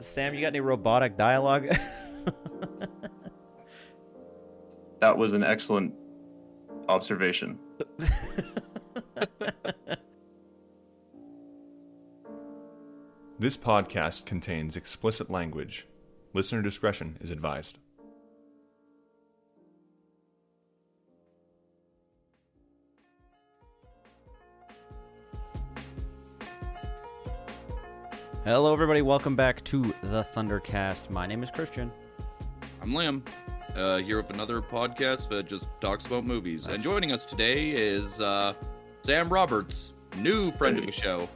Sam, you got any robotic dialogue? That was an excellent observation. This podcast contains explicit language. Listener discretion is advised. Hello, everybody. Welcome back to the Thundercast. My name is Christian. I'm Liam, uh, here with another podcast that just talks about movies. And joining us today is uh, Sam Roberts, new friend of the show.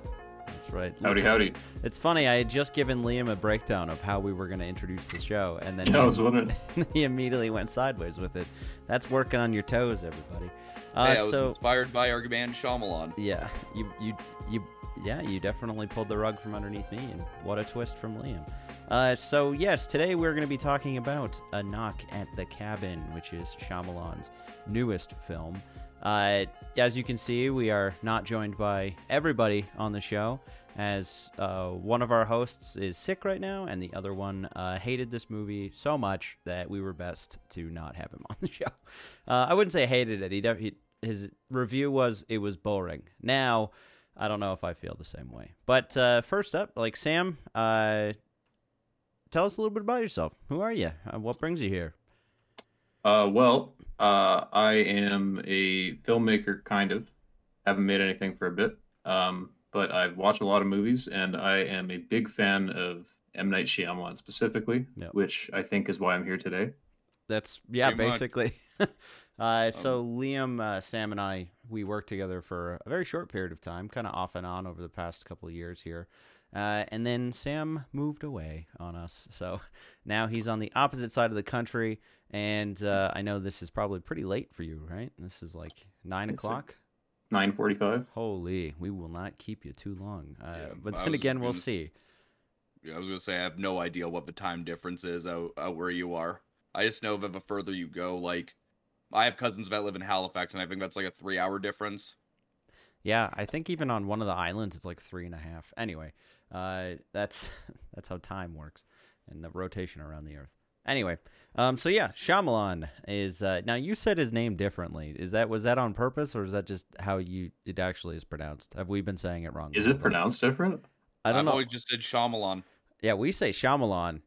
That's right. Howdy, howdy. It's funny. I had just given Liam a breakdown of how we were going to introduce the show, and then Yeah, I was wondering. he immediately went sideways with it. That's working on your toes, everybody. Uh, hey, I was so inspired by our man Shyamalan. yeah, you you you yeah, you definitely pulled the rug from underneath me, and what a twist from Liam. Uh, so yes, today we're going to be talking about A Knock at the Cabin, which is Shyamalan's newest film. Uh, as you can see, we are not joined by everybody on the show, as uh, one of our hosts is sick right now, and the other one uh, hated this movie so much that we were best to not have him on the show. Uh, I wouldn't say hated it. He, he his review was it was boring. Now, I don't know if I feel the same way. But uh, first up, like Sam, uh, tell us a little bit about yourself. Who are you? Uh, what brings you here? Well, I am a filmmaker, kind of. Haven't made anything for a bit, um, but I've watched a lot of movies, and I am a big fan of M Night Shyamalan specifically, Yep. which I think is why I'm here today. That's yeah, Pretty basically. uh, so Liam, uh, Sam, and I we worked together for a very short period of time, kind of off and on over the past couple of years here. Uh, and then Sam moved away on us, so now he's on the opposite side of the country. And uh, I know this is probably pretty late for you, right? This is like nine It's o'clock. Nine forty-five. Holy, we will not keep you too long. Uh, Yeah, but then again, we'll gonna s- see. Yeah, I was gonna say I have no idea what the time difference is out, out where you are. I just know that the further you go, like I have cousins that live in Halifax, and I think that's like a three-hour difference. Yeah, I think even on one of the islands, it's like three and a half. Anyway, uh, that's that's how time works and the rotation around the Earth. Anyway, um, so yeah, Shyamalan is uh, now. You said his name differently. Is that was that on purpose, or is that just how you it actually is pronounced? Have we been saying it wrong? Is it pronounced different? I don't I've know. always just did Shyamalan. Yeah, we say Shyamalan.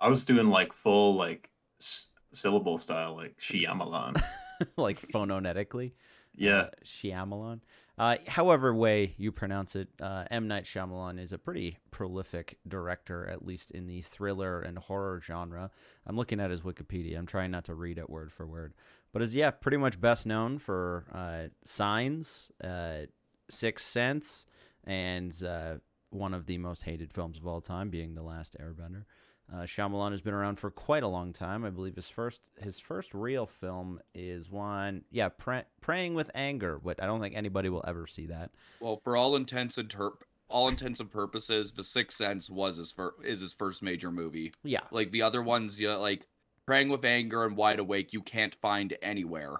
I was doing like full like s- syllable style, like Shyamalan. like phonetically. yeah, uh, Shyamalan. Uh, however way you pronounce it, uh, M. Night Shyamalan is a pretty prolific director, at least in the thriller and horror genre. I'm looking at his Wikipedia. I'm trying not to read it word for word, but is yeah, pretty much best known for uh, Signs, uh, Sixth Sense, and uh, one of the most hated films of all time, being The Last Airbender. Uh, Shyamalan has been around for quite a long time. I believe his first his first real film is one, yeah, Pray- Praying with Anger. But I don't think anybody will ever see that. Well, for all intents and terp- all intents and purposes, The Sixth Sense was his fir- is his first major movie. Yeah, Like the other ones, you like Praying with Anger and Wide Awake, you can't find anywhere.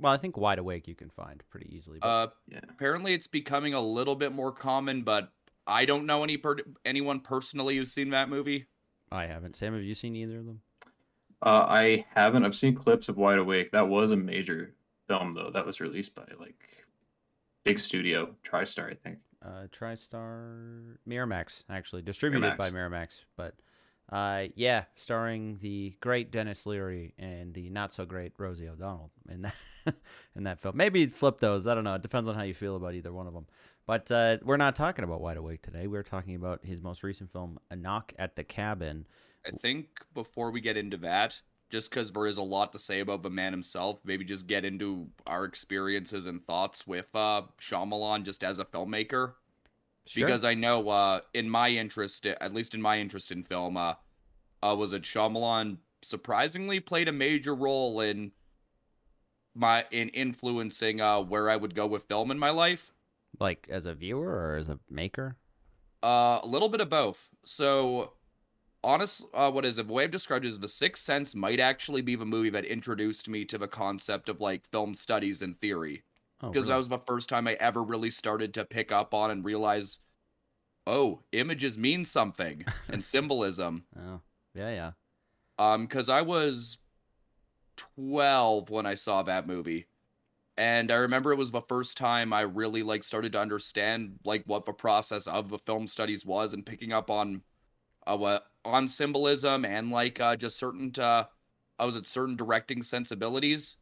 well, I think Wide Awake you can find pretty easily. But Uh, yeah. apparently it's becoming a little bit more common, but I don't know any per- anyone personally who's seen that movie. I haven't. Sam, have you seen either of them? Uh, I haven't. I've seen clips of Wide Awake. That was a major film, though. That was released by like big studio, TriStar, I think. Uh, TriStar Miramax, actually distributed by Miramax. Miramax, but uh, yeah, starring the great Denis Leary and the not so great Rosie O'Donnell in that in that film. Maybe flip those. I don't know. It depends on how you feel about either one of them. But uh, we're not talking about Wide Awake today. We're talking about his most recent film, A Knock at the Cabin. I think before we get into that, just because there is a lot to say about the man himself, maybe just get into our experiences and thoughts with uh, Shyamalan just as a filmmaker. Sure. Because I know, uh, in my interest, at least in my interest in film, uh, uh, was it Shyamalan surprisingly played a major role in my in influencing uh, where I would go with film in my life. Like as a viewer or as a maker. Uh, a little bit of both. So, honest, uh, what is it? The way I've described it is The Sixth Sense might actually be the movie that introduced me to the concept of like film studies and theory. Oh, Because really? that was the first time I ever really started to pick up on and realize oh, images mean something and symbolism. Oh, yeah, yeah. Um, because I was 12 when I saw that movie. And I remember it was the first time I really like started to understand like what the process of the film studies was and picking up on uh what on symbolism and like uh just certain uh I was at certain directing sensibilities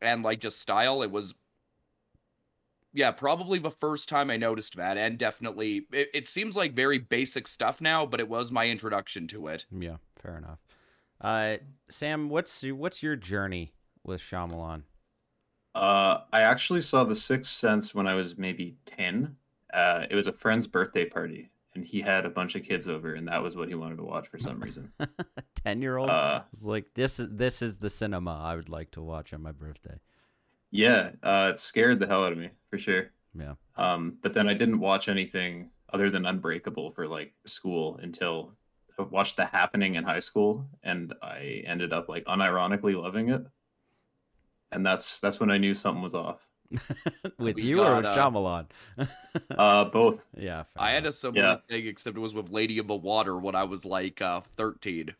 and like just style. It was yeah, probably the first time I noticed that, and definitely it, it seems like very basic stuff now, but it was my introduction to it. Yeah, fair enough. Uh, Sam, what's what's your journey with Shyamalan? Uh, I actually saw The Sixth Sense when I was maybe ten. Uh, it was a friend's birthday party, and he had a bunch of kids over, and that was what he wanted to watch for some reason. Ten year old Uh, was like, this is this is the cinema I would like to watch on my birthday. yeah, uh, it scared the hell out of me for sure. Yeah. Um, but then I didn't watch anything other than Unbreakable for like school until I watched The Happening in high school, and I ended up like unironically loving it. And that's that's when I knew something was off. with We you or with got, uh, Shyamalan? Uh, both. yeah, fair I had a enough. similar Yeah. thing, except it was with Lady of the Water when I was like uh, 13.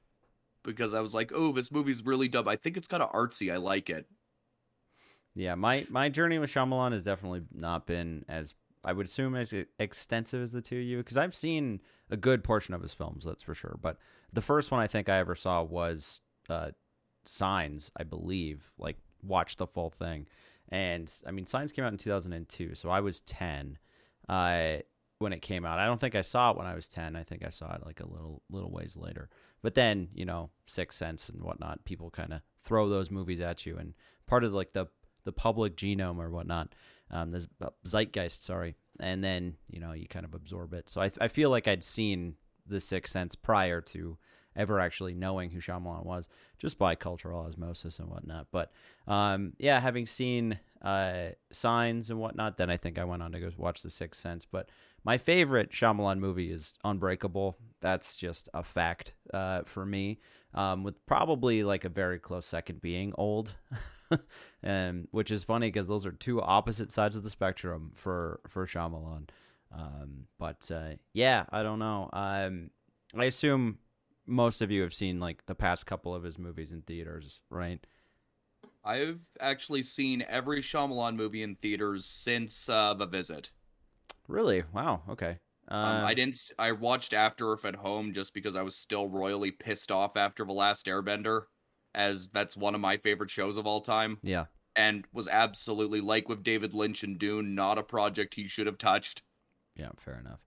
Because I was like, oh, this movie's really dumb. I think it's kind of artsy. I like it. Yeah, my my journey with Shyamalan has definitely not been as I would assume as extensive as the two of you because I've seen a good portion of his films, that's for sure. But the first one I think I ever saw was uh, Signs, I believe. Like watched the full thing, and I mean Signs came out in 2002, so I was 10 uh, when it came out. I don't think I saw it when I was 10. I think I saw it like a little little ways later. But then you know Sixth Sense and whatnot, people kind of throw those movies at you, and part of like the the public genome or whatnot, um, the zeitgeist, sorry, and then you know you kind of absorb it. So I, I feel like I'd seen the Sixth Sense prior to ever actually knowing who Shyamalan was, just by cultural osmosis and whatnot. But um, yeah, having seen uh, Signs and whatnot, then I think I went on to go watch the Sixth Sense. But my favorite Shyamalan movie is Unbreakable. That's just a fact uh, for me. Um, with probably like a very close second being old. and which is funny because those are two opposite sides of the spectrum for for Shyamalan. Um, but uh, yeah, I don't know. Um, I assume most of you have seen like the past couple of his movies in theaters, right? I've actually seen every Shyamalan movie in theaters since uh, The Visit. Really? Wow. Okay. Uh, Um, I didn't. I watched After Earth at home just because I was still royally pissed off after The Last Airbender, as that's one of my favorite shows of all time, Yeah. and was absolutely like with David Lynch and Dune, not a project he should have touched. Yeah. Fair enough.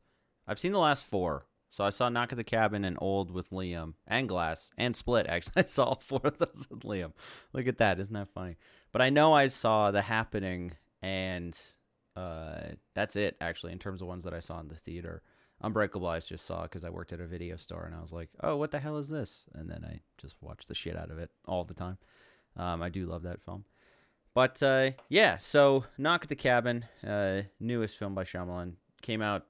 I've seen the last four. So I saw Knock at the Cabin and Old with Liam and Glass and Split. Actually, I saw all four of those with Liam. Look at that, isn't that funny? But I know I saw The Happening, and uh, that's it. Actually, in terms of ones that I saw in the theater, Unbreakable I just saw because I worked at a video store, and I was like, "Oh, what the hell is this?" And then I just watched the shit out of it all the time. Um, I do love that film. But uh, yeah, so Knock at the Cabin, uh, newest film by Shyamalan, came out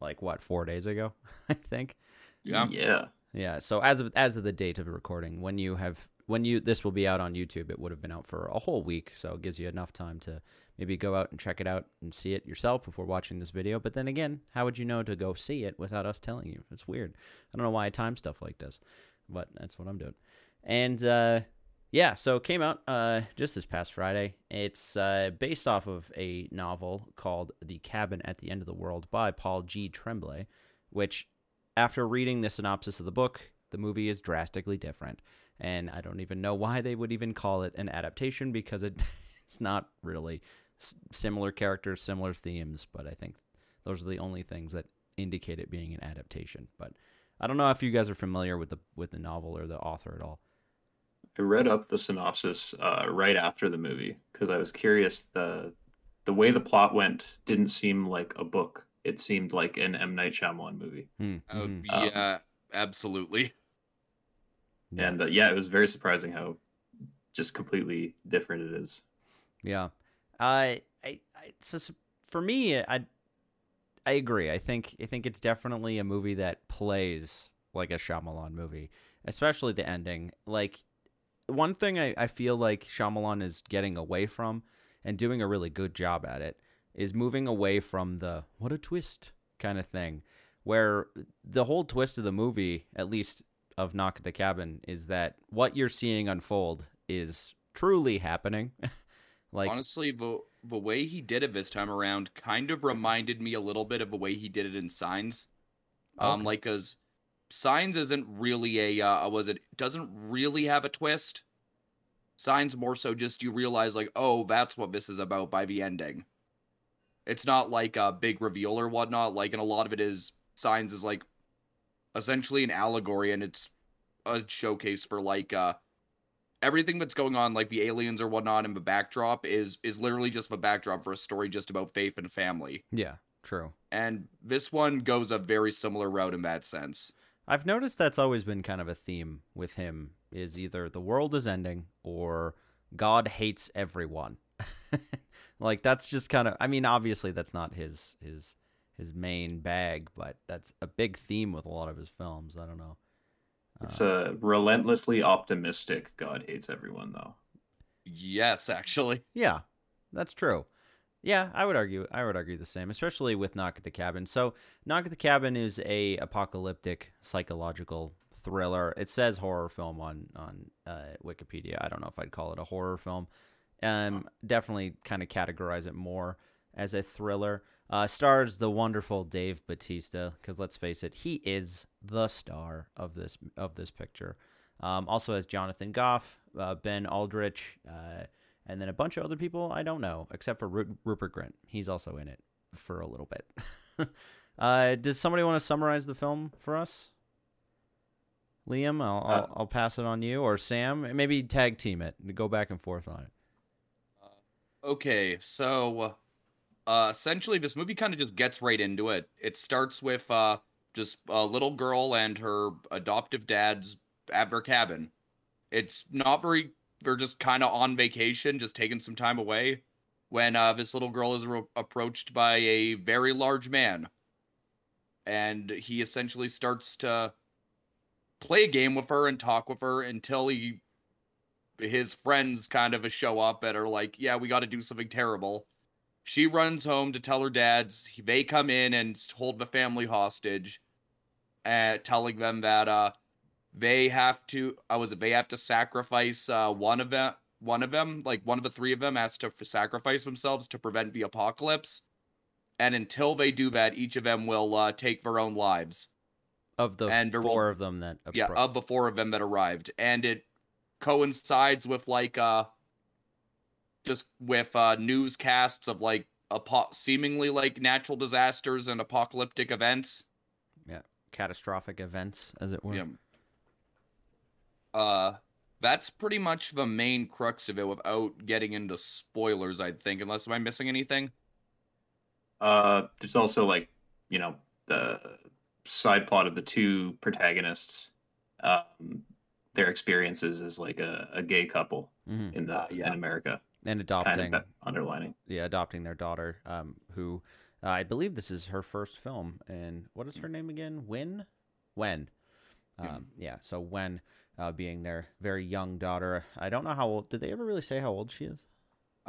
like what four days ago, I think. Yeah. Yeah. Yeah. So as of as of the date of the recording, when you have when you this will be out on YouTube, it would have been out for a whole week, so it gives you enough time to maybe go out and check it out and see it yourself before watching this video. But then again, how would you know to go see it without us telling you? It's weird. I don't know why I time stuff like this, but that's what I'm doing. And uh, yeah, so it came out uh, just this past Friday. It's uh, based off of a novel called The Cabin at the End of the World by Paul G. Tremblay, which, after reading the synopsis of the book, the movie is drastically different. And I don't even know why they would even call it an adaptation because it, it's not really S- similar characters, similar themes, but I think those are the only things that indicate it being an adaptation. But I don't know if you guys are familiar with the with the novel or the author at all. I read up the synopsis uh, right after the movie because I was curious. the The way the plot went didn't seem like a book. It seemed like an M Night Shyamalan movie, Hmm, Oh, mhm. yeah, absolutely. And uh, yeah, it was very surprising how just completely different it is. Yeah, I, I, I so s- for me, I, I agree. I think I think it's definitely a movie that plays like a Shyamalan movie, especially the ending. Like one thing I, I feel like Shyamalan is getting away from and doing a really good job at it is moving away from the what a twist kind of thing, where the whole twist of the movie, at least of Knock at the Cabin, is that what you're seeing unfold is truly happening. like Honestly, the the way he did it this time around kind of reminded me a little bit of the way he did it in Signs. Um, like, cause Signs isn't really a uh, was it doesn't really have a twist. Signs more so just you realize like, oh, that's what this is about by the ending. It's not like a big reveal or whatnot. Like, and a lot of it is Signs is like essentially an allegory, and it's a showcase for like uh everything that's going on, like the aliens or whatnot in the backdrop, is is literally just the backdrop for a story just about faith and family. yeah, true. And this one goes a very similar route in that sense. I've noticed that's always been kind of a theme with him is either the world is ending or God hates everyone. like that's just kind of I mean obviously that's not his his his main bag, but that's a big theme with a lot of his films. I don't know. It's Uh, a relentlessly optimistic God hates everyone, though. Yes, actually. Yeah, that's true. Yeah, I would argue. I would argue the same, especially with Knock at the Cabin. So, Knock at the Cabin is a apocalyptic psychological thriller. It says horror film on on uh, Wikipedia. I don't know if I'd call it a horror film. Um, definitely kind of categorize it more as a thriller. Uh, stars the wonderful Dave Batista, because let's face it, he is the star of this of this picture. Um, also has Jonathan Groff, uh, Ben Aldridge, uh, and then a bunch of other people I don't know, except for Ru- Rupert Grint. He's also in it for a little bit. uh, does somebody want to summarize the film for us? Liam, I'll, I'll, Uh, I'll pass it on you, or Sam. Maybe tag team it, and go back and forth on it. Okay, so uh essentially this movie kind of just gets right into it. It starts with uh just a little girl and her adoptive dad's at their cabin. It's not very they're just kind of on vacation, just taking some time away when uh this little girl is ro- approached by a very large man. And he essentially starts to play a game with her and talk with her until he his friends kind of show up and are like, "Yeah, we got to do something terrible." She runs home to tell her dads. They come in and hold the family hostage, uh, telling them that uh, they have to. I was it? They have to sacrifice uh, one of them. One of them, like one of the three of them, has to f- sacrifice themselves to prevent the apocalypse. And until they do that, each of them will uh, take their own lives. Of the And there will- four of them that Yeah, of the four of them that arrived, and it coincides with like uh, just with uh newscasts of like apo- seemingly like natural disasters and apocalyptic events. Yeah. Catastrophic events, as it were. Yeah. Uh, that's pretty much the main crux of it, without getting into spoilers. I think, unless am I missing anything? Uh, there's also like you know the side plot of the two protagonists, um, their experiences as like a, a gay couple hmm in the Uh, yeah. in America, And kind adopting, of underlining. yeah, adopting their daughter, um, who uh, I believe this is her first film. And what is her name again? Win, Wen, Yeah. um, yeah. So Wen, uh, being their very young daughter. I don't know how old. Did they ever really say how old she is?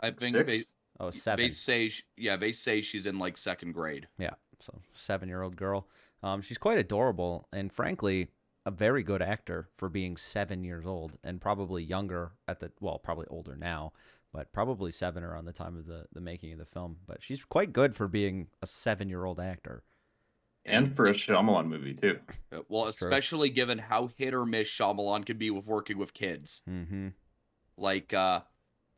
I think Six? they Oh, seven. they say sh- yeah they say she's in like second grade. Yeah, so seven-year-old girl. Um, she's quite adorable, and frankly, a very good actor for being seven years old, and probably younger at the well, probably older now, but probably seven around the time of the the making of the film. But she's quite good for being a seven-year-old actor. And for a Shyamalan movie too. Uh, Well, That's true. especially given how hit or miss Shyamalan can be with working with kids. Mm-hmm. Like, uh,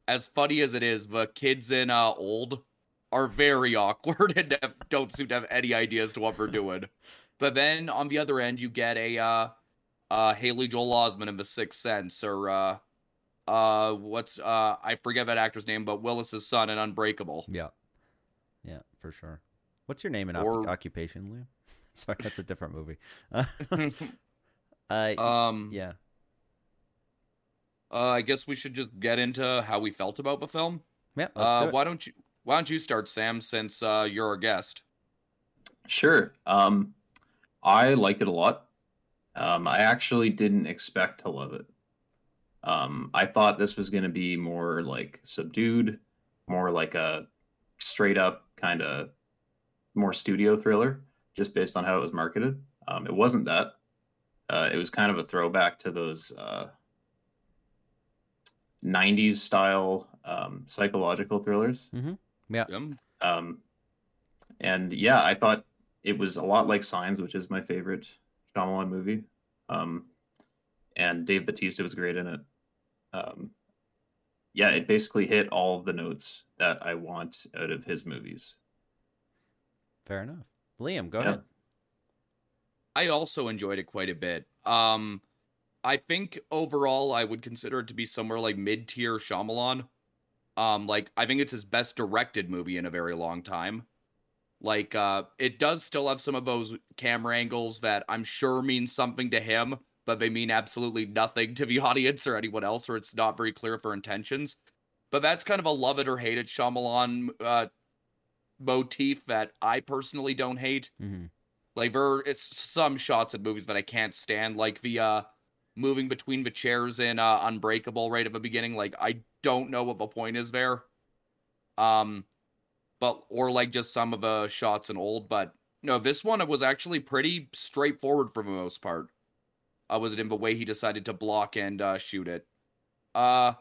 as funny as it is, the kids in uh, Old are very awkward and have, don't seem to have any idea as to what they're doing. But then on the other end, you get a uh, uh, Haley Joel Osment in The Sixth Sense, or uh, uh, what's uh, I forget that actor's name, but Willis's son in Unbreakable. Yeah, yeah, for sure. What's your name and Or- occupation, Liam? Sorry, that's a different movie. Uh, um, yeah. uh, I guess we should just get into how we felt about the film. Yeah, let's Uh, do it. why don't you Why don't you start, Sam? Since uh, you're our guest. Sure. Um, I liked it a lot. Um, I actually didn't expect to love it. Um, I thought this was going to be more like subdued, more like a straight up kind of more studio thriller. Just based on how it was marketed. Um, it wasn't that. Uh, it was kind of a throwback to those uh, 90s style um, psychological thrillers. Yeah. Um, Um, and yeah, I thought it was a lot like Signs, which is my favorite Shyamalan movie. Um, and Dave Batista was great in it. Um, yeah, it basically hit all of the notes that I want out of his movies. Fair enough. Liam, go Yeah. ahead. I also enjoyed it quite a bit. Um, I think overall I would consider it to be somewhere like mid tier Shyamalan. Um, like I think it's his best directed movie in a very long time. Like, uh, it does still have some of those camera angles that I'm sure mean something to him, but they mean absolutely nothing to the audience or anyone else, or it's not very clear for intentions. But that's kind of a love it or hate it Shyamalan uh, motif that I personally don't hate. hmm Like there, it's some shots in movies that I can't stand, like the uh moving between the chairs in uh, Unbreakable right at the beginning. Like I don't know what the point is there. Um, but or like just some of the shots in old, but no, this one was actually pretty straightforward for the most part. Uh, was it in the way he decided to block and uh, shoot it? Uh,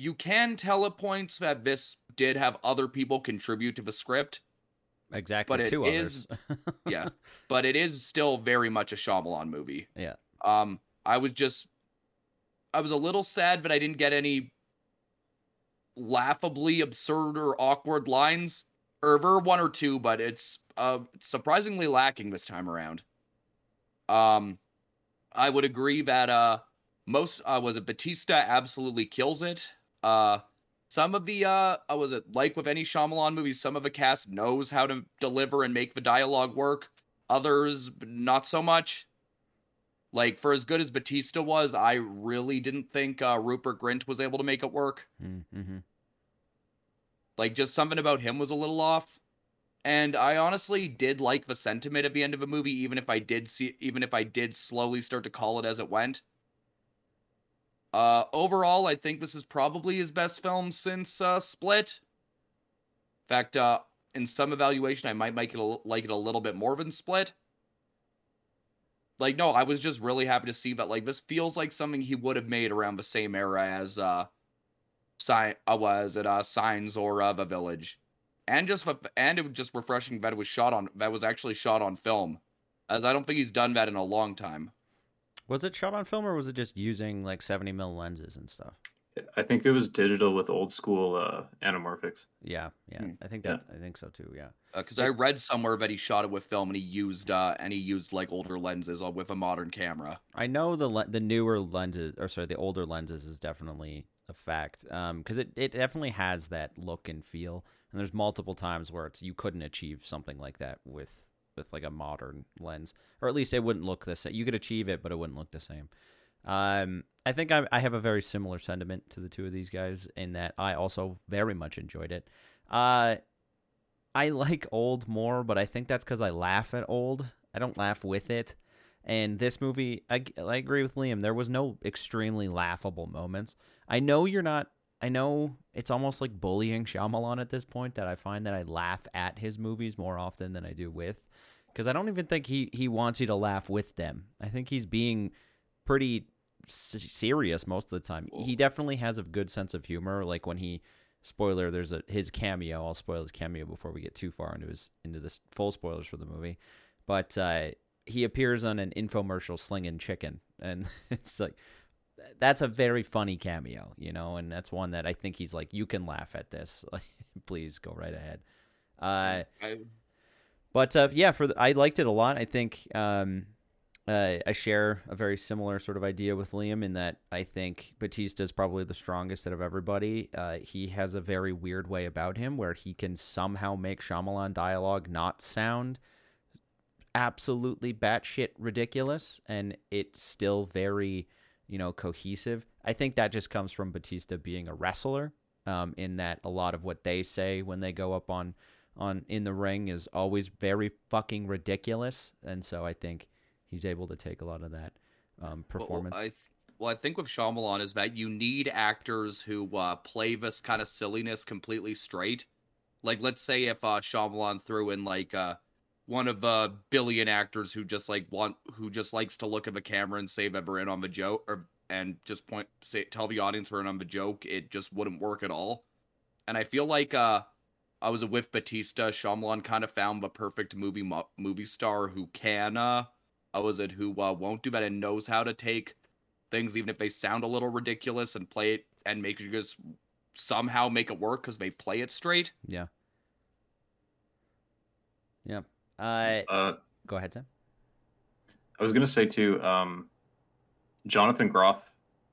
you can tell at points that this did have other people contribute to the script. Exactly. But it two is- yeah, but it is still very much a Shyamalan movie. Yeah. Um, I was just, I was a little sad that I didn't get any laughably absurd or awkward lines. Or there one or two, but it's uh surprisingly lacking this time around. Um, I would agree that uh most uh was it Batista absolutely kills it. Uh, some of the uh, was it like with any Shyamalan movies, some of the cast knows how to deliver and make the dialogue work. Others not so much. Like for as good as Batista was, I really didn't think uh, Rupert Grint was able to make it work. mm-hmm. Like just something about him was a little off. And I honestly did like the sentiment at the end of the movie, even if I did see even if I did slowly start to call it as it went. Uh overall, I think this is probably his best film since uh Split. In fact, uh in some evaluation I might make it a, like it a little bit more than Split. Like no, I was just really happy to see that like this feels like something he would have made around the same era as uh sign uh, was it uh signs or uh, the village and just and it was just refreshing that it was shot on that was actually shot on film as i don't think he's done that in a long time Was it shot on film or was it just using like 70 mil lenses and stuff? I think it was digital with old school uh, anamorphics. Yeah, yeah. Hmm. I think Yeah. that I think so too. Yeah. because i read somewhere that he shot it with film and he used uh and he used like older lenses uh, with a modern camera I know the le- the newer lenses, or sorry, the older lenses is definitely a fact. Um, because it, it definitely has that look and feel. And there's multiple times where it's you couldn't achieve something like that with with like a modern lens, or at least it wouldn't look the same. You could achieve it, but it wouldn't look the same. Um, I think I, I have a very similar sentiment to the two of these guys in that I also very much enjoyed it. Uh, I like old more, but I think that's because I laugh at old. I don't laugh with it. And this movie, I, I agree with Liam. There was no extremely laughable moments. I know you're not. I know it's almost like bullying Shyamalan at this point that I find that I laugh at his movies more often than I do with, because I don't even think he he wants you to laugh with them. I think he's being pretty s- serious most of the time. He definitely has a good sense of humor. Like when he spoiler, there's a his cameo. I'll spoil his cameo before we get too far into his into this full spoilers for the movie. But uh, he appears on an infomercial slinging chicken, and it's like that's a very funny cameo, you know, and that's one that I think he's like, you can laugh at this, like, please go right ahead. Uh, I, but uh, yeah, for the, I liked it a lot. I think um, uh, I share a very similar sort of idea with Liam in that I think Batista is probably the strongest out of everybody. Uh, he has a very weird way about him where he can somehow make Shyamalan dialogue not sound absolutely batshit ridiculous, and it's still very, you know, cohesive. I think that just comes from Batista being a wrestler. Um, in that a lot of what they say when they go up on on in the ring is always very fucking ridiculous, and so I think he's able to take a lot of that um, Well, performance. I th- well, I think with Shyamalan is that you need actors who uh, play this kind of silliness completely straight. Like, let's say if uh, Shyamalan threw in like uh, one of the billion actors who just like want who just likes to look at the camera and save in on the joke or and just point say tell the audience we're in on the joke. It just wouldn't work at all. And I feel like uh I was a with Batista. Shyamalan kind of found the perfect movie mo- movie star who can uh I was it who uh, won't do that and knows how to take things even if they sound a little ridiculous and play it and make you just somehow make it work because they play it straight. Yeah. Yeah. Uh, Uh, go ahead, Sam. I was gonna say too, um, Jonathan Groff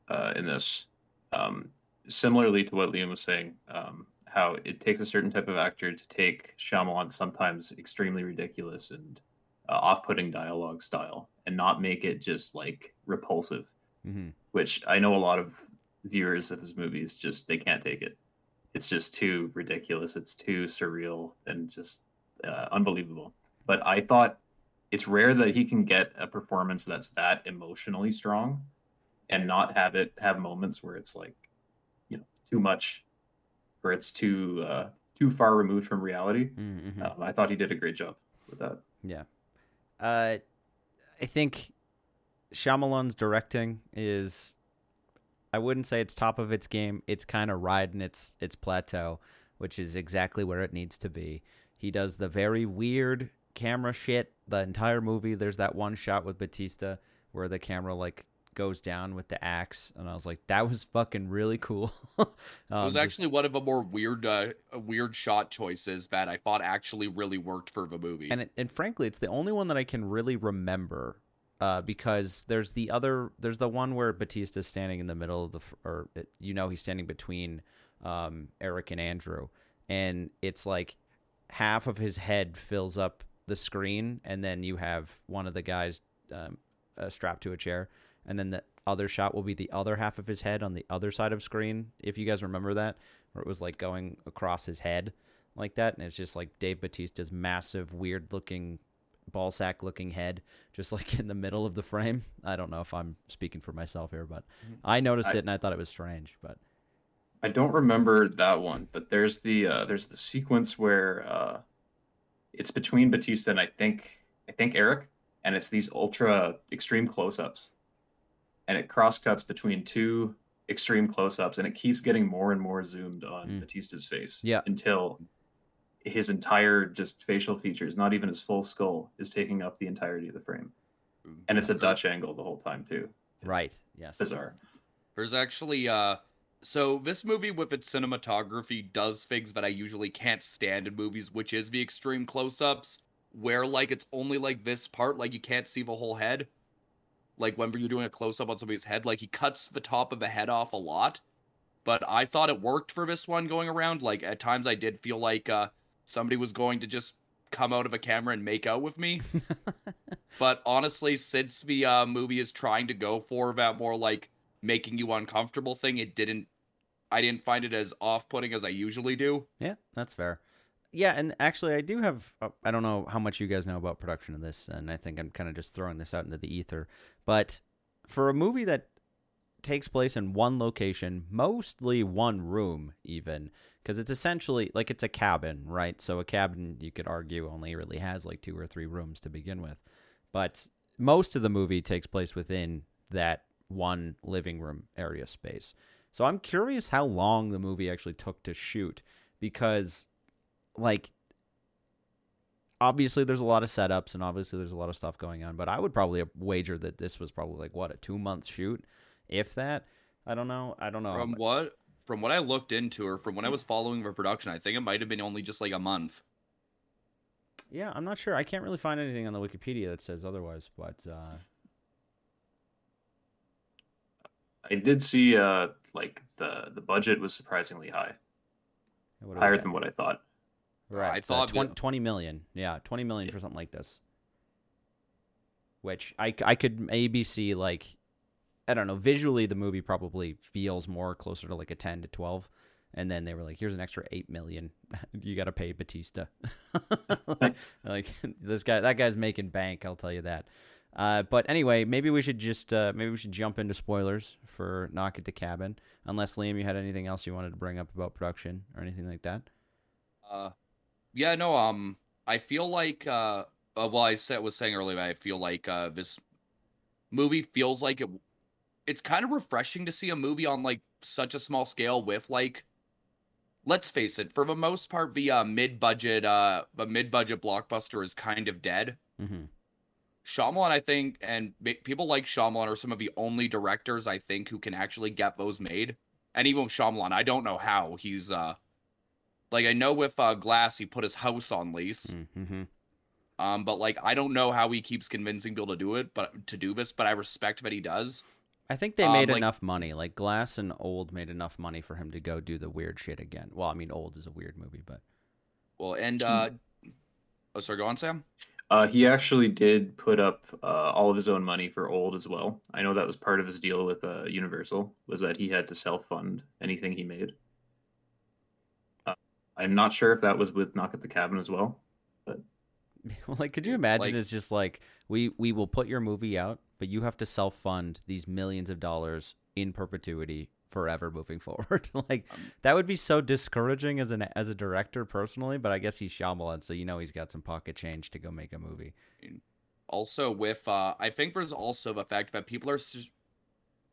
uh, in this, um, similarly to what Liam was saying, um, how it takes a certain type of actor to take Shyamalan sometimes extremely ridiculous and uh, off-putting dialogue style, and not make it just like repulsive. Mm-hmm. Which I know a lot of viewers of his movies just they can't take it. It's just too ridiculous. It's too surreal and just uh, unbelievable. But I thought it's rare that he can get a performance that's that emotionally strong and not have it have moments where it's like you know too much or it's too uh too far removed from reality Mm-hmm. um, i thought he did a great job with that Yeah. Uh, I think Shyamalan's directing is, I wouldn't say it's top of its game. It's kind of riding its its plateau, which is exactly where it needs to be. He does the very weird camera shit the entire movie. There's that one shot with Batista where the camera like goes down with the axe, and I was like, that was fucking really cool. it Um, was just- actually one of the more weird, uh, weird shot choices that I thought actually really worked for the movie. and it, and frankly, it's the only one that I can really remember. Uh, because there's the other, there's the one where Batista's standing in the middle of the, or it, you know, he's standing between um, Eric and Andrew, and it's like half of his head fills up the screen, and then you have one of the guys um, uh, strapped to a chair, and then the other shot will be the other half of his head on the other side of screen. If you guys remember that, where it was like going across his head like that, and it's just like Dave Batista's massive, weird looking ball sack looking head just like in the middle of the frame. I don't know if I'm speaking for myself here, but I noticed I- it and I thought it was strange, but i don't remember that one but there's the uh there's the sequence where uh it's between batista and i think i think eric and it's these ultra extreme close-ups and it cross cuts between two extreme close-ups and it keeps getting more and more zoomed on Mm. batista's face Yeah. until his entire just facial features not even his full skull is taking up the entirety of the frame and it's a dutch angle the whole time too It's right. Yes. bizarre There's actually uh so this movie with its cinematography does things that I usually can't stand in movies, which is the extreme close-ups, where like it's only like this part, like you can't see the whole head. Like whenever you're doing a close-up on somebody's head, like he cuts the top of the head off a lot. But I thought it worked for this one going around. Like at times I did feel like uh somebody was going to just come out of a camera and make out with me. But honestly, since the uh, movie is trying to go for that more like making you uncomfortable thing, it didn't. I didn't find it as off-putting as I usually do. Yeah, that's fair. Yeah, and actually, I do have. I don't know how much you guys know about production of this, and I think I'm kind of just throwing this out into the ether. But for a movie that takes place in one location, mostly one room, even because it's essentially like it's a cabin, right? So a cabin, you could argue, only really has like two or three rooms to begin with, but most of the movie takes place within that one living room area space. So I'm curious how long the movie actually took to shoot because like obviously there's a lot of setups and obviously there's a lot of stuff going on, but I would probably wager that this was probably like what a 2 month shoot if that. I don't know. I don't know. From what from what I looked into, or from when I was following the production, I think it might have been only just like a month. Yeah, I'm not sure. I can't really find anything on the Wikipedia that says otherwise, but uh I did see uh like the the budget was surprisingly high, what higher got? than what I thought. Right. I so thought 20, 20 million. Yeah, 20 million for something like this. Which I I could maybe see, like, I don't know, visually the movie probably feels more closer to like a 10 to 12. And then they were like, here's an extra 8 million. you got to pay Batista. like, like, this guy, that guy's making bank, I'll tell you that. Uh, but anyway, maybe we should just, uh, maybe we should jump into spoilers for Knock at the Cabin. Unless, Liam, you had anything else you wanted to bring up about production or anything like that. Uh, yeah, no, um, I feel like uh, uh, well, I said was saying earlier, I feel like uh, this movie feels like it. It's kind of refreshing to see a movie on like such a small scale with like, let's face it, for the most part, the uh, mid-budget, uh, the mid-budget blockbuster is kind of dead. hmm Shyamalan, I think, and people like Shyamalan are some of the only directors I think who can actually get those made. And even with Shyamalan, I don't know how he's uh, like I know with uh, Glass he put his house on lease. hmm Um, but like I don't know how he keeps convincing people to do it, but to do this. But I respect that he does. I think they Um, made like- enough money. Like Glass and Old made enough money for him to go do the weird shit again. Well, I mean, Old is a weird movie, but Well, and uh, oh, sorry, go on, Sam. Uh, he actually did put up uh, all of his own money for old as well. I know that was part of his deal with uh, Universal was that he had to self fund anything he made. Uh, I'm not sure if that was with Knock at the Cabin as well. like, could you imagine? Like- it's just like we we will put your movie out, but you have to self fund these millions of dollars in perpetuity forever moving forward. like Um, that would be so discouraging as an as a director personally. But I guess he's Shyamalan, so you know he's got some pocket change to go make a movie. Also, with uh, I think there's also the fact that people are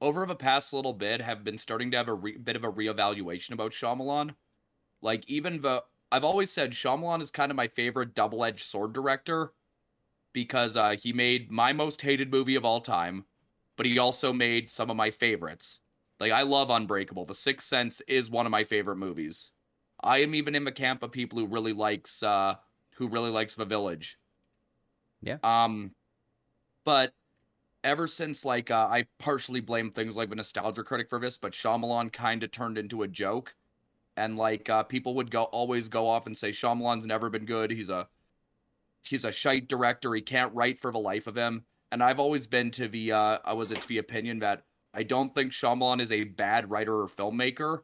over the past little bit have been starting to have a re- bit of a reevaluation about Shyamalan. Like even the I've always said Shyamalan is kind of my favorite double-edged sword director because uh, he made my most hated movie of all time, but he also made some of my favorites. Like I love Unbreakable. The Sixth Sense is one of my favorite movies. I am even in the camp of people who really likes uh who really likes The Village. Yeah. Um but ever since like uh, I partially blame things like the nostalgia critic for this, but Shyamalan kind of turned into a joke. And like uh, people would go always go off and say Shyamalan's never been good. He's a he's a shite director. He can't write for the life of him. And I've always been to the uh I was to the opinion that I don't think Shyamalan is a bad writer or filmmaker.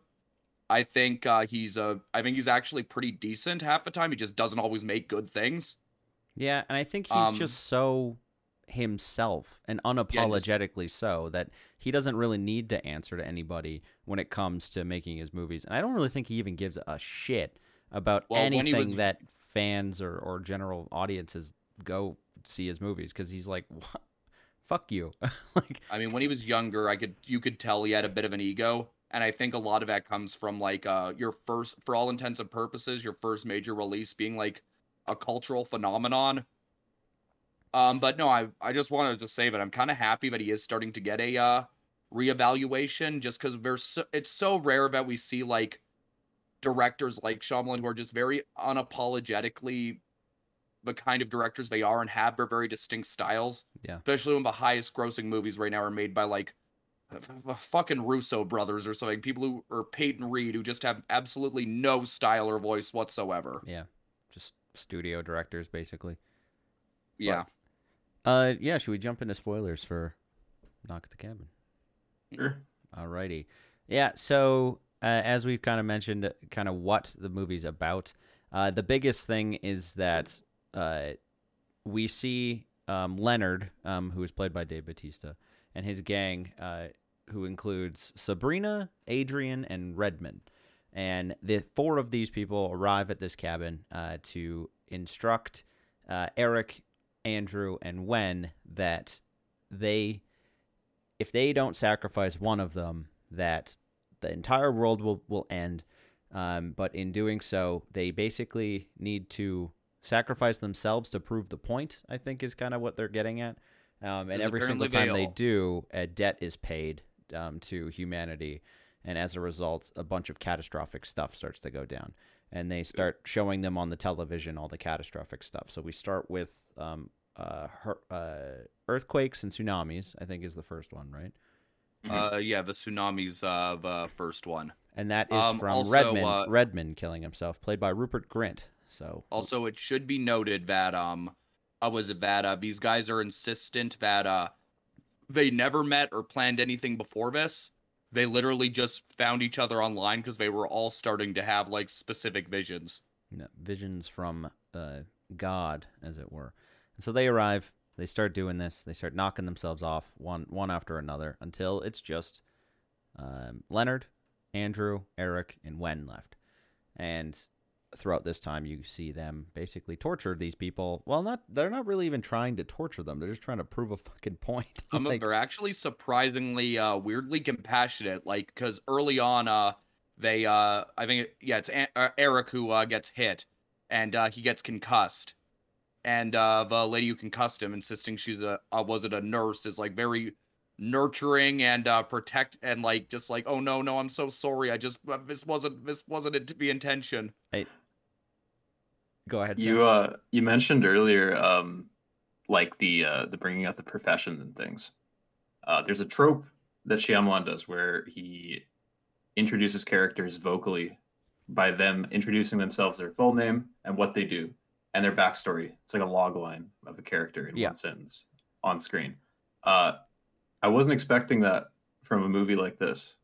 I think uh, he's a I think he's actually pretty decent half the time. He just doesn't always make good things. Yeah, and I think he's Um, just so himself and unapologetically so that he doesn't really need to answer to anybody when it comes to making his movies. And I don't really think he even gives a shit about Well, anything was- that fans or, or general audiences go see his movies because he's like, what? Fuck you. like, I mean, when he was younger, I could you could tell he had a bit of an ego, and I think a lot of that comes from like uh your first, for all intents and purposes, your first major release being like a cultural phenomenon. Um, but no, I I just wanted to say that I'm kind of happy that he is starting to get a uh reevaluation, just because there's so, it's so rare that we see like directors like Shyamalan who are just very unapologetically the kind of directors they are and have their very distinct styles. Yeah. Especially when the highest grossing movies right now are made by like f- f- fucking Russo brothers or something. People who or Peyton Reed who just have absolutely no style or voice whatsoever. yeah, just studio directors basically. Yeah. Uh, yeah, should we jump into spoilers for Knock at the Cabin? Sure. Alrighty. Yeah, so uh, as we've kind of mentioned, kind of what the movie's about, uh, the biggest thing is that uh, we see um, Leonard, um, who is played by Dave Batista, and his gang, uh, who includes Sabrina, Adrian, and Redmond. And the four of these people arrive at this cabin uh, to instruct uh, Eric, Andrew, and Wen that they if they don't sacrifice one of them, that the entire world will will end. Um, but in doing so, they basically need to sacrifice themselves to prove the point. I think is kind of what they're getting at. Um, and every single time they they do, a debt is paid um, to humanity, and as a result, a bunch of catastrophic stuff starts to go down. And they start showing them on the television all the catastrophic stuff. So we start with um, uh, her, uh, earthquakes and tsunamis. I think is the first one, right? Uh yeah, the tsunamis uh the first one. And that is Um, from also, Redmond. uh, Redmond killing himself, played by Rupert Grint. So Also, it should be noted that um, uh, was it that uh, these guys are insistent that uh, they never met or planned anything before this. They literally just found each other online because they were all starting to have like specific visions. know, visions from uh, God, as it were. And so they arrive. They start doing this. They start knocking themselves off one one after another until it's just um, Leonard, Andrew, Eric, and Wen left. And throughout this time, you see them basically torture these people. Well, not they're not really even trying to torture them; they're just trying to prove a fucking point. Some Like, they're actually surprisingly uh, weirdly compassionate. Like because early on, uh, they uh, I think it, yeah, it's A- uh, Eric who uh, gets hit, and uh, he gets concussed, and uh, the lady who concussed him, insisting she's a was it a nurse, is like very nurturing and uh protect and like just like oh no no i'm so sorry i just this wasn't this wasn't it to be intention go ahead. Sam. You uh you mentioned earlier um like the uh the bringing out the profession and things. Uh there's a trope that Shyamalan does where he introduces characters vocally by them introducing themselves their full name and what they do and their backstory. It's like a log line of a character in Yeah. one sentence on screen. Uh I wasn't expecting that from a movie like this,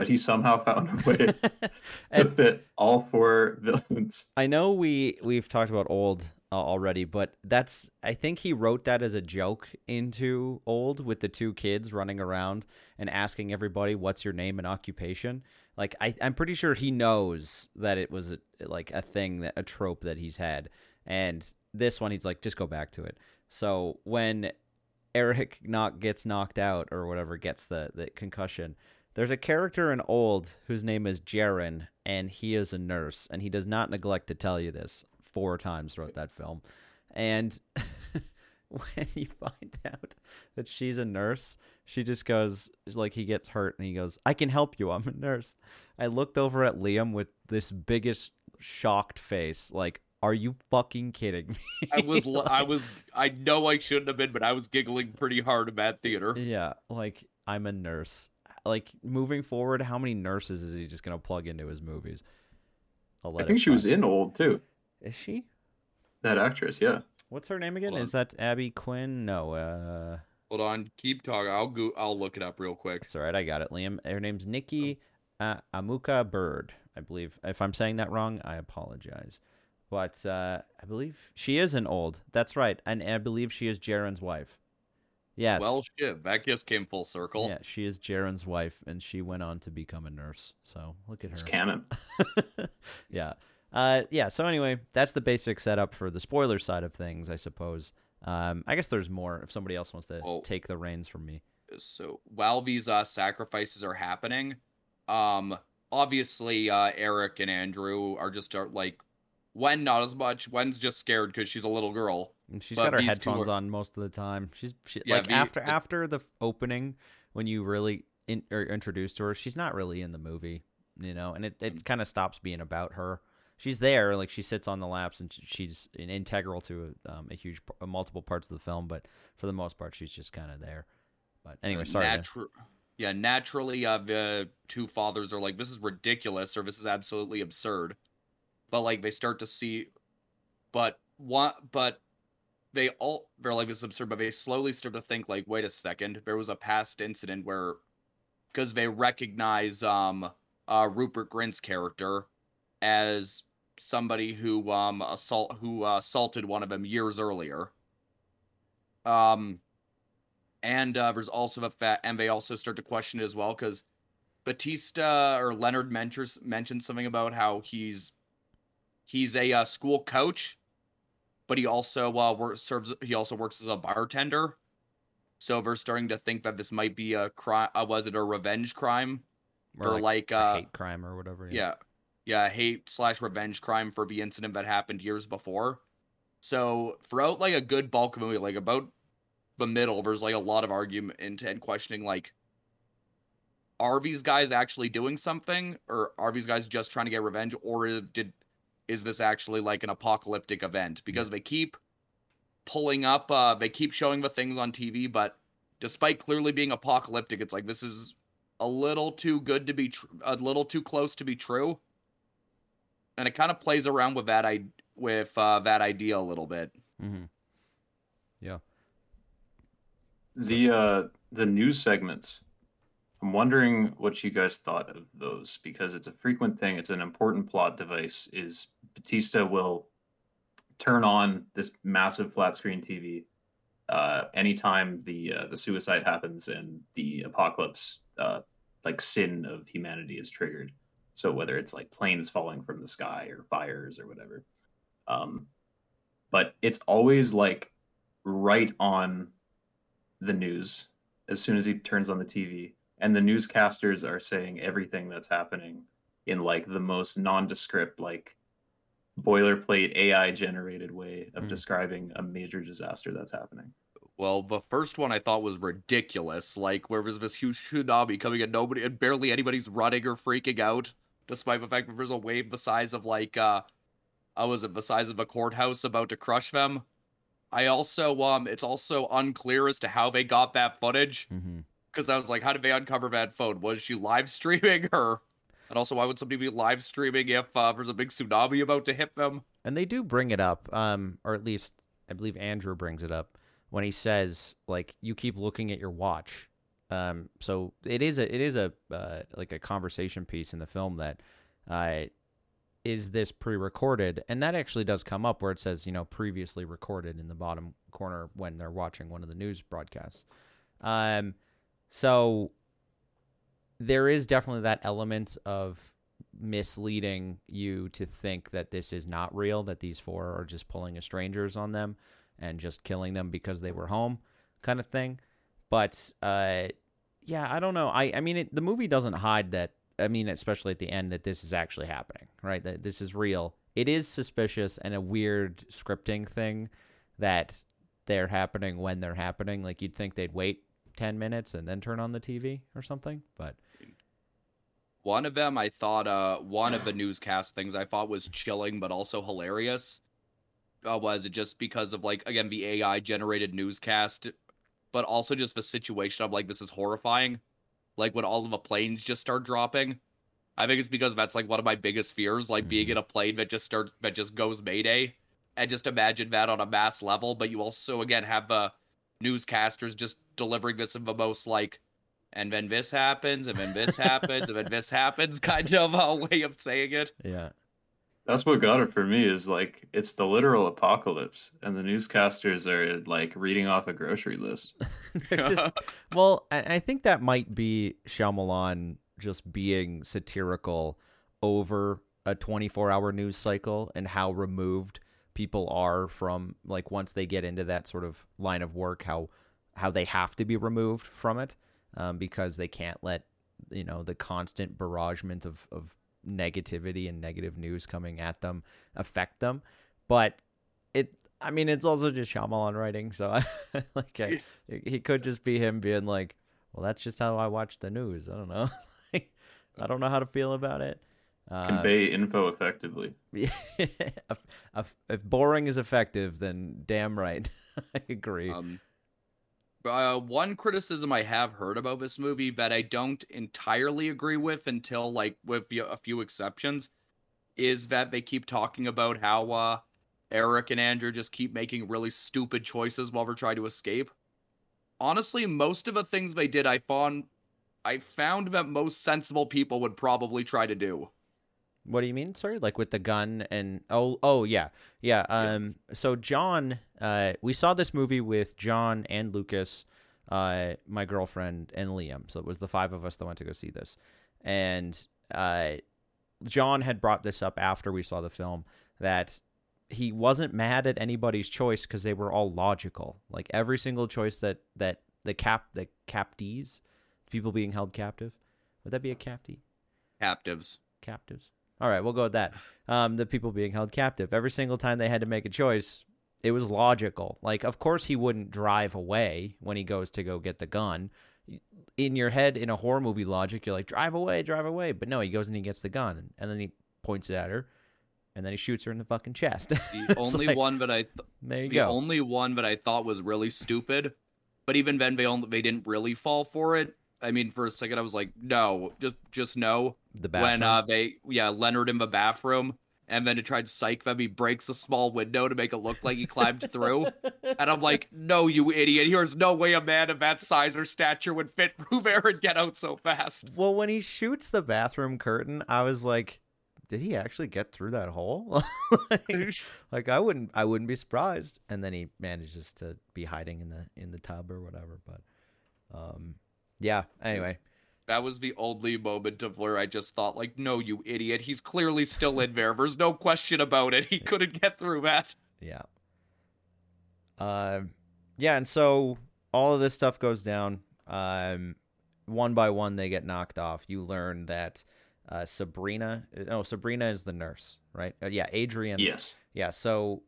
but he somehow found a way to fit all four villains. I know we we've talked about old uh, already, but that's I think he wrote that as a joke into old with the two kids running around and asking everybody what's your name and occupation. Like I I'm pretty sure he knows that it was a, like a thing that a trope that he's had. And this one he's like just go back to it. So when Eric knock gets knocked out or whatever gets the the concussion, there's a character in Old whose name is Jaren, and he is a nurse, and he does not neglect to tell you this four times throughout that film. And when you find out that she's a nurse, she just goes like he gets hurt, and he goes, "I can help you. I'm a nurse." I looked over at Liam with this biggest shocked face, like, "Are you fucking kidding me?" i was l i Like- was i know i shouldn't have been but i was giggling pretty hard in that theater Yeah, like I'm a nurse. Like moving forward, how many nurses is he just gonna plug into his movies? I'll I let think she was in old too. Is she? That actress, yeah. What's her name again? Is that Abby Quinn? No, uh, hold on keep talking i'll go i'll look it up real quick it's all right. I got it. Liam. Her name's Nikki uh, Amuka Bird. I believe. If I'm saying that wrong, I apologize. But uh, I believe she is an old. That's right, and I believe she is Jaren's wife. Yes. well shit that just came full circle yeah, she is Jaren's wife, and she went on to become a nurse. So look at her. It's her. canon. yeah. Uh, yeah. So anyway, that's the basic setup for the spoiler side of things, I suppose. Um, I guess there's more if somebody else wants to Oh. take the reins from me. so while these uh, sacrifices are happening, um, obviously uh, Eric and Andrew are just uh, like when not as much. When's just scared because she's a little girl. And she's But got her headphones are- on most of the time. She's she, Yeah, like the- after the- after the opening when you really in, or introduced to her, she's not really in the movie, you know, and it, Mm. it kind of stops being about her. She's there, like she sits on the laps, and she's an integral to um, a huge multiple parts of the film. But for the most part, she's just kind of there. But anyway, sorry. Natu- yeah, naturally, uh, the two fathers are like, "This is ridiculous," or "This is absolutely absurd." But like, they start to see, but one, but they all they're like, "This is absurd," but they slowly start to think, like, "Wait a second, there was a past incident where," because they recognize um, uh, Rupert Grint's character as somebody who um assault who uh, assaulted one of them years earlier. Um, and uh, there's also the fact, and they also start to question it as well because Batista or Leonard mentors mentioned something about how he's he's a uh, school coach, but he also uh, works serves. He also works as a bartender. So they're starting to think that this might be a crime. Uh, was it a revenge crime Or like, a uh, hate crime or whatever. yeah yeah hate slash revenge crime for the incident that happened years before so throughout like a good bulk of the movie like about the middle there's like a lot of argument and questioning like are these guys actually doing something or are these guys just trying to get revenge or did is this actually like an apocalyptic event because they keep pulling up uh they keep showing the things on tv but despite clearly being apocalyptic it's like this is a little too good to be tr- a little too close to be true and it kind of plays around with that i with uh, that idea a little bit Mm-hmm. Yeah. The uh the news segments. I'm wondering what you guys thought of those because it's a frequent thing. It's an important plot device. Is Batista will turn on this massive flat screen TV uh, anytime the uh, the suicide happens and the apocalypse, uh, like sin of humanity, is triggered. So whether it's like planes falling from the sky or fires or whatever. Um, but it's always like right on the news as soon as he turns on the TV. And the newscasters are saying everything that's happening in like the most nondescript, like boilerplate AI generated way of Mm. describing a major disaster that's happening. Well, the first one I thought was ridiculous. Like, where was this huge tsunami coming and nobody, and barely anybody's running or freaking out, despite the fact that there's a wave the size of like, uh, uh, was it the size of a courthouse about to crush them? I also, um, it's also unclear as to how they got that footage Mm-hmm. because I was like, how did they uncover that phone? Was she live streaming or? And also, why would somebody be live streaming if uh, there's a big tsunami about to hit them? And they do bring it up, um, or at least I believe Andrew brings it up when he says like you keep looking at your watch. Um, so it is a it is a uh, like a conversation piece in the film that uh, is this pre-recorded, and that actually does come up where it says you know previously recorded in the bottom corner when they're watching one of the news broadcasts. Um, so there is definitely that element of misleading you to think that this is not real, that these four are just pulling a strangers on them and just killing them because they were home, kind of thing. But uh, yeah, I don't know. I I mean, it, the movie doesn't hide that. I mean, especially at the end, that this is actually happening, right? That this is real. It is suspicious and a weird scripting thing that they're happening when they're happening. Like you'd think they'd wait ten minutes and then turn on the TV or something, but One of them I thought uh one of the newscast things I thought was chilling but also hilarious. Uh, was it just because of like again the AI generated newscast, but also just the situation of like this is horrifying. Like when all of the planes just start dropping. I think it's because that's like one of my biggest fears, like being Mhm. in a plane that just start that just goes mayday. And just imagine that on a mass level, but you also again have the newscasters just delivering this in the most like and then this happens, and then this happens, and then this happens, kind of a way of saying it. yeah. That's what got it for me is like it's the literal apocalypse and the newscasters are like reading off a grocery list. Just, well, I, I think that might be Shyamalan just being satirical over a 24 hour news cycle and how removed people are from like once they get into that sort of line of work how how they have to be removed from it um, because they can't let you know the constant barragement of of negativity and negative news coming at them affect them. But it I mean it's also just Shyamalan writing so I like I, he could just be him being like well that's just how I watch the news. I don't know. I don't know how to feel about it. Uh, Convey info effectively. if, if, if boring is effective then damn right. I agree. Um, uh, one criticism I have heard about this movie that I don't entirely agree with until like with a few exceptions is that they keep talking about how uh, Eric and Andrew just keep making really stupid choices while they're trying to escape. Honestly, most of the things they did, I found, I found that most sensible people would probably try to do. What do you mean? Sorry, like with the gun and oh oh yeah yeah. Um, so John, uh, we saw this movie with John and Lucas, uh, my girlfriend and Liam. So it was the five of us that went to go see this, and uh, John had brought this up after we saw the film that he wasn't mad at anybody's choice because they were all logical. Like every single choice that that the cap the captees, people being held captive, would that be a captee? Captives. captives. All right, we'll go with that. Um, the people being held captive. Every single time they had to make a choice, it was logical. Like, of course, he wouldn't drive away when he goes to go get the gun. In your head, in a horror movie logic, you're like, drive away, drive away. But no, he goes and he gets the gun, and then he points it at her, and then he shoots her in the fucking chest. The only like, one that I th- There you the go. only one that I thought was really stupid, but even then they only they didn't really fall for it. I mean, for a second I was like, no, just just no. The bathroom. When uh they yeah Leonard in the bathroom, and then to try to psych them, he breaks a small window to make it look like he climbed through. And I'm like, no, you idiot! There's no way a man of that size or stature would fit through there and get out so fast. Well, when he shoots the bathroom curtain, I was like, did he actually get through that hole? like, like, I wouldn't I wouldn't be surprised. And then he manages to be hiding in the in the tub or whatever, but um yeah, anyway. That was the only moment of where I just thought, like, no, you idiot. He's clearly still in there. There's no question about it. He couldn't get through that. Yeah. Um, yeah, and so all of this stuff goes down. Um, one by one, they get knocked off. You learn that uh, Sabrina, no, Sabrina is the nurse, right? Uh, yeah, Adrian. Yes. Yeah, so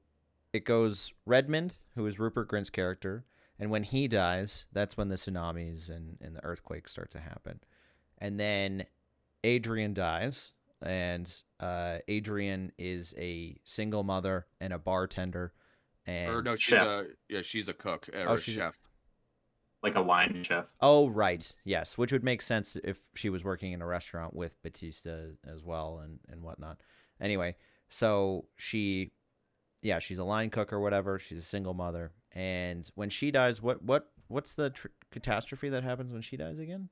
it goes Redmond, who is Rupert Grint's character, and when he dies, that's when the tsunamis and, and the earthquakes start to happen. And then Adrian dies, and uh, Adrian is a single mother and a bartender. And or no, she's Chef. a yeah, she's a cook or Oh, a she's a- chef. Like a line chef. Oh, right. Yes, which would make sense if she was working in a restaurant with Batista as well and, and whatnot. Anyway, so she, yeah, she's a line cook or whatever. She's a single mother, and when she dies, what what what's the tr- catastrophe that happens when she dies again?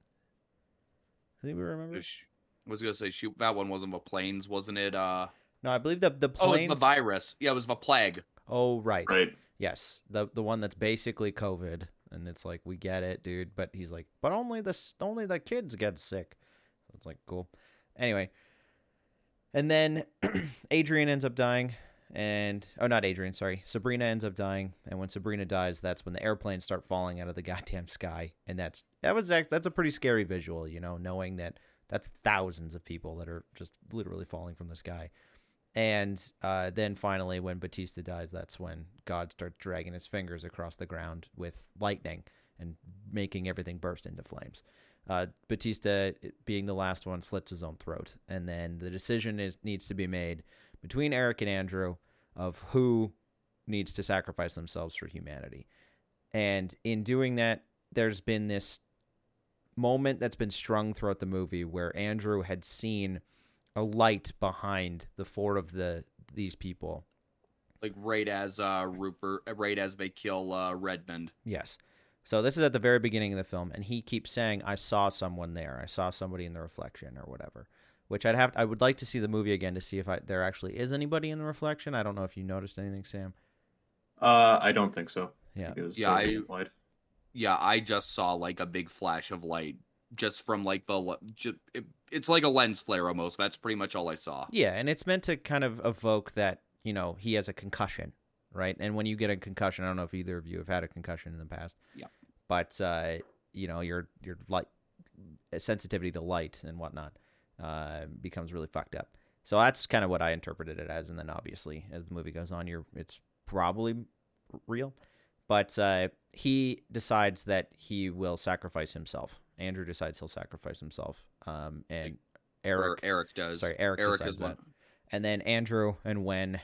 Does anybody remember? Sh- I was gonna say she that one wasn't the planes, wasn't it? Uh No, I believe the the planes. oh, planes. it's the virus. Yeah, it was the plague. oh, right. Right. Yes, the the one that's basically COVID, and it's like we get it, dude. But he's like, but only the only the kids get sick. So it's like cool. Anyway, and then Adrian ends up dying, and oh, not Adrian, sorry, Sabrina ends up dying. And when Sabrina dies, that's when the airplanes start falling out of the goddamn sky, and that's that was that's a pretty scary visual, you know, knowing that that's thousands of people that are just literally falling from the sky. And uh, then finally, when Batista dies, that's when God starts dragging his fingers across the ground with lightning and making everything burst into flames. Uh, Batista, being the last one, slits his own throat, and then the decision is needs to be made between Eric and Andrew of who needs to sacrifice themselves for humanity. And in doing that, there's been this moment that's been strung throughout the movie where Andrew had seen a light behind the four of the these people. Like right as uh Rupert right as they kill uh Redmond. Yes. So this is at the very beginning of the film, and he keeps saying, "I saw someone there. I saw somebody in the reflection, or whatever." Which I'd have. I would like to see the movie again to see if I, there actually is anybody in the reflection. I don't know if you noticed anything, Sam. Uh, I don't think so. Yeah. think It was Yeah, totally I- implied. Yeah, I just saw like a big flash of light just from like the le- ju- it, it's like a lens flare almost. That's pretty much all I saw. Yeah, and it's meant to kind of evoke that you know he has a concussion, right? And when you get a concussion, I don't know if either of you have had a concussion in the past. Yeah. But uh, you know your your light sensitivity to light and whatnot uh, becomes really fucked up. So that's kind of what I interpreted it as, and then obviously as the movie goes on, you're it's probably real. But uh, he decides that he will sacrifice himself. Andrew decides he'll sacrifice himself, um, and Eric Eric does. Sorry, Eric, Eric decides is one. that. And then Andrew and Wen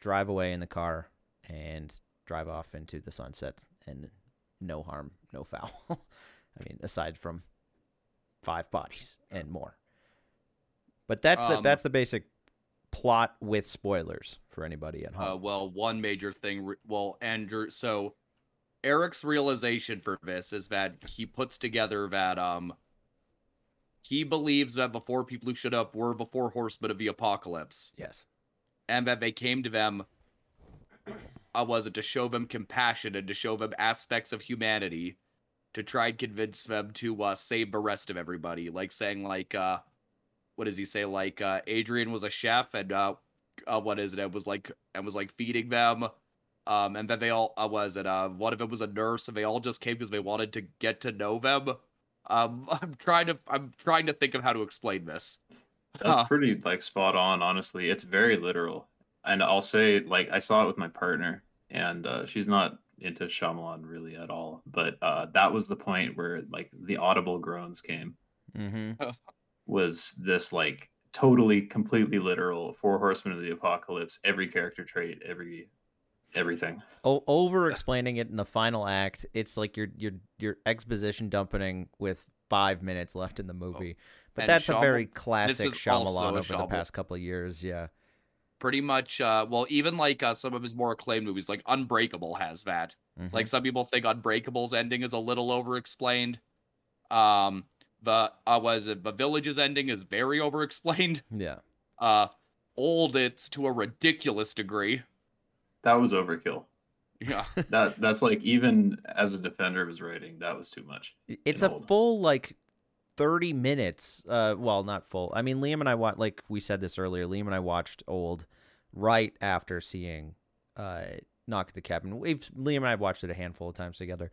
drive away in the car and drive off into the sunset and no harm, no foul. I mean, aside from five bodies and more. But that's the Um, that's the basic plot with spoilers for anybody at Uh, home. well, one major thing. re- Well, Andrew. So Eric's realization for this is that he puts together that um he believes that the four people who showed up were the four horsemen of the apocalypse, yes. and that they came to them. Uh, was it to show them compassion and to show them aspects of humanity, to try and convince them to uh, save the rest of everybody? Like saying like uh, what does he say? Like uh, Adrian was a chef and uh, uh, what is it? It was like and was like feeding them. Um, and then they all uh, was it uh one of them was a nurse and they all just came because they wanted to get to know them. Um, I'm trying to I'm trying to think of how to explain this. That's Huh. pretty like spot on, honestly. It's very literal. And I'll say, like, I saw it with my partner, and uh, she's not into Shyamalan really at all. But uh, that was the point where like the audible groans came. Mm-hmm. Was this like totally, completely literal Four Horsemen of the Apocalypse? Every character trait, every everything. O- over explaining it in the final act, it's like you're you're you're exposition dumping with five minutes left in the movie. But And that's a very classic is Shyamalan a over the past couple of years. Yeah. Pretty much, uh, well, even like uh, some of his more acclaimed movies, like Unbreakable, has that. Mhm. Like some people think Unbreakable's ending is a little over-explained. Um, the uh, was it the Village's ending is very over-explained. yeah. Uh, old it's to a ridiculous degree. That was overkill. Yeah. That that's like even as a defender of his writing, that was too much. It's a old. full like 30 minutes. Uh, well, not full. I mean, Liam and I watched, like we said this earlier, Liam and I watched Old right after seeing uh, Knock at the Cabin. We've, Liam and I have watched it a handful of times together.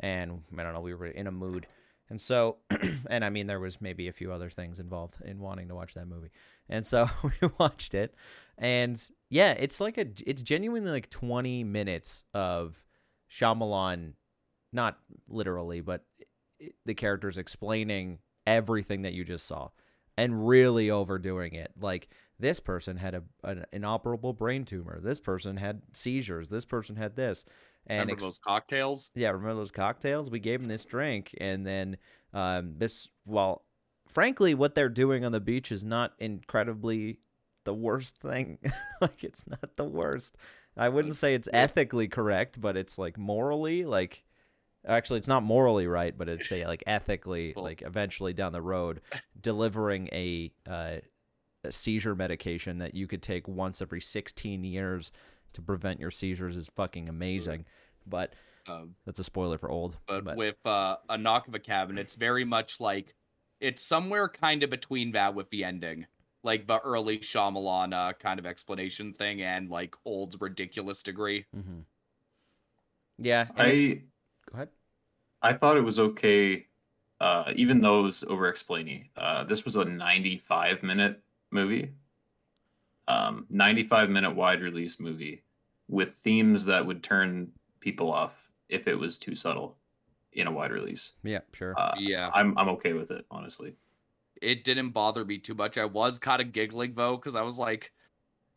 And I don't know, we were in a mood. And so, and I mean, there was maybe a few other things involved in wanting to watch that movie. And so we watched it. And yeah, it's like a, it's genuinely like 20 minutes of Shyamalan, not literally, but the characters explaining everything that you just saw and really overdoing it. Like this person had a an inoperable brain tumor. This person had seizures. This person had this. And remember ex- those cocktails? yeah, remember those cocktails? We gave them this drink, and then um, this. Well, frankly, what they're doing on the beach is not incredibly the worst thing. like, it's not the worst. I wouldn't say it's ethically correct, but it's like morally, like actually, it's not morally right, but it's a like ethically, Well- like eventually down the road, delivering a, uh, a seizure medication that you could take once every 16 years to prevent your seizures is fucking amazing. But Um, that's a spoiler for old. but, with uh, a knock of a cabin, it's very much like it's somewhere kind of between that with the ending, like the early Shyamalan uh, kind of explanation thing, and like old's ridiculous degree. hmm Yeah. I go ahead. I thought it was okay, uh, even though it was over explaining. Uh, this was a 95 minute movie, um, 95 minute wide release movie with themes that would turn people off if it was too subtle in a wide release. Yeah, sure. Uh, Yeah. I'm I'm okay with it, honestly. It didn't bother me too much. I was kind of giggling though, because I was like,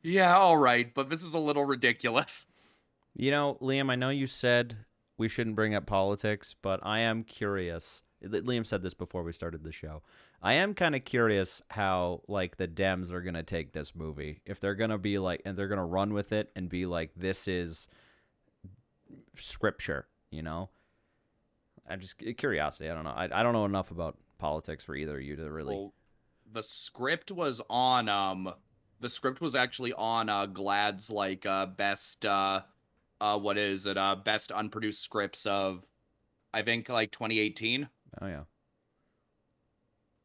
"Yeah, all right," but this is a little ridiculous. You know, Liam, I know you said we shouldn't bring up politics, but I am curious. Liam said this before we started the show. I am kind of curious how like the Dems are going to take this movie. If they're going to be like and they're going to run with it and be like this is scripture, you know? I'm just curiosity. I don't know. I, I don't know enough about politics for either of you to really Well, the script was on um the script was actually on uh GLAAD's like uh best uh uh what is it uh best unproduced scripts of I think like 2018. Oh yeah.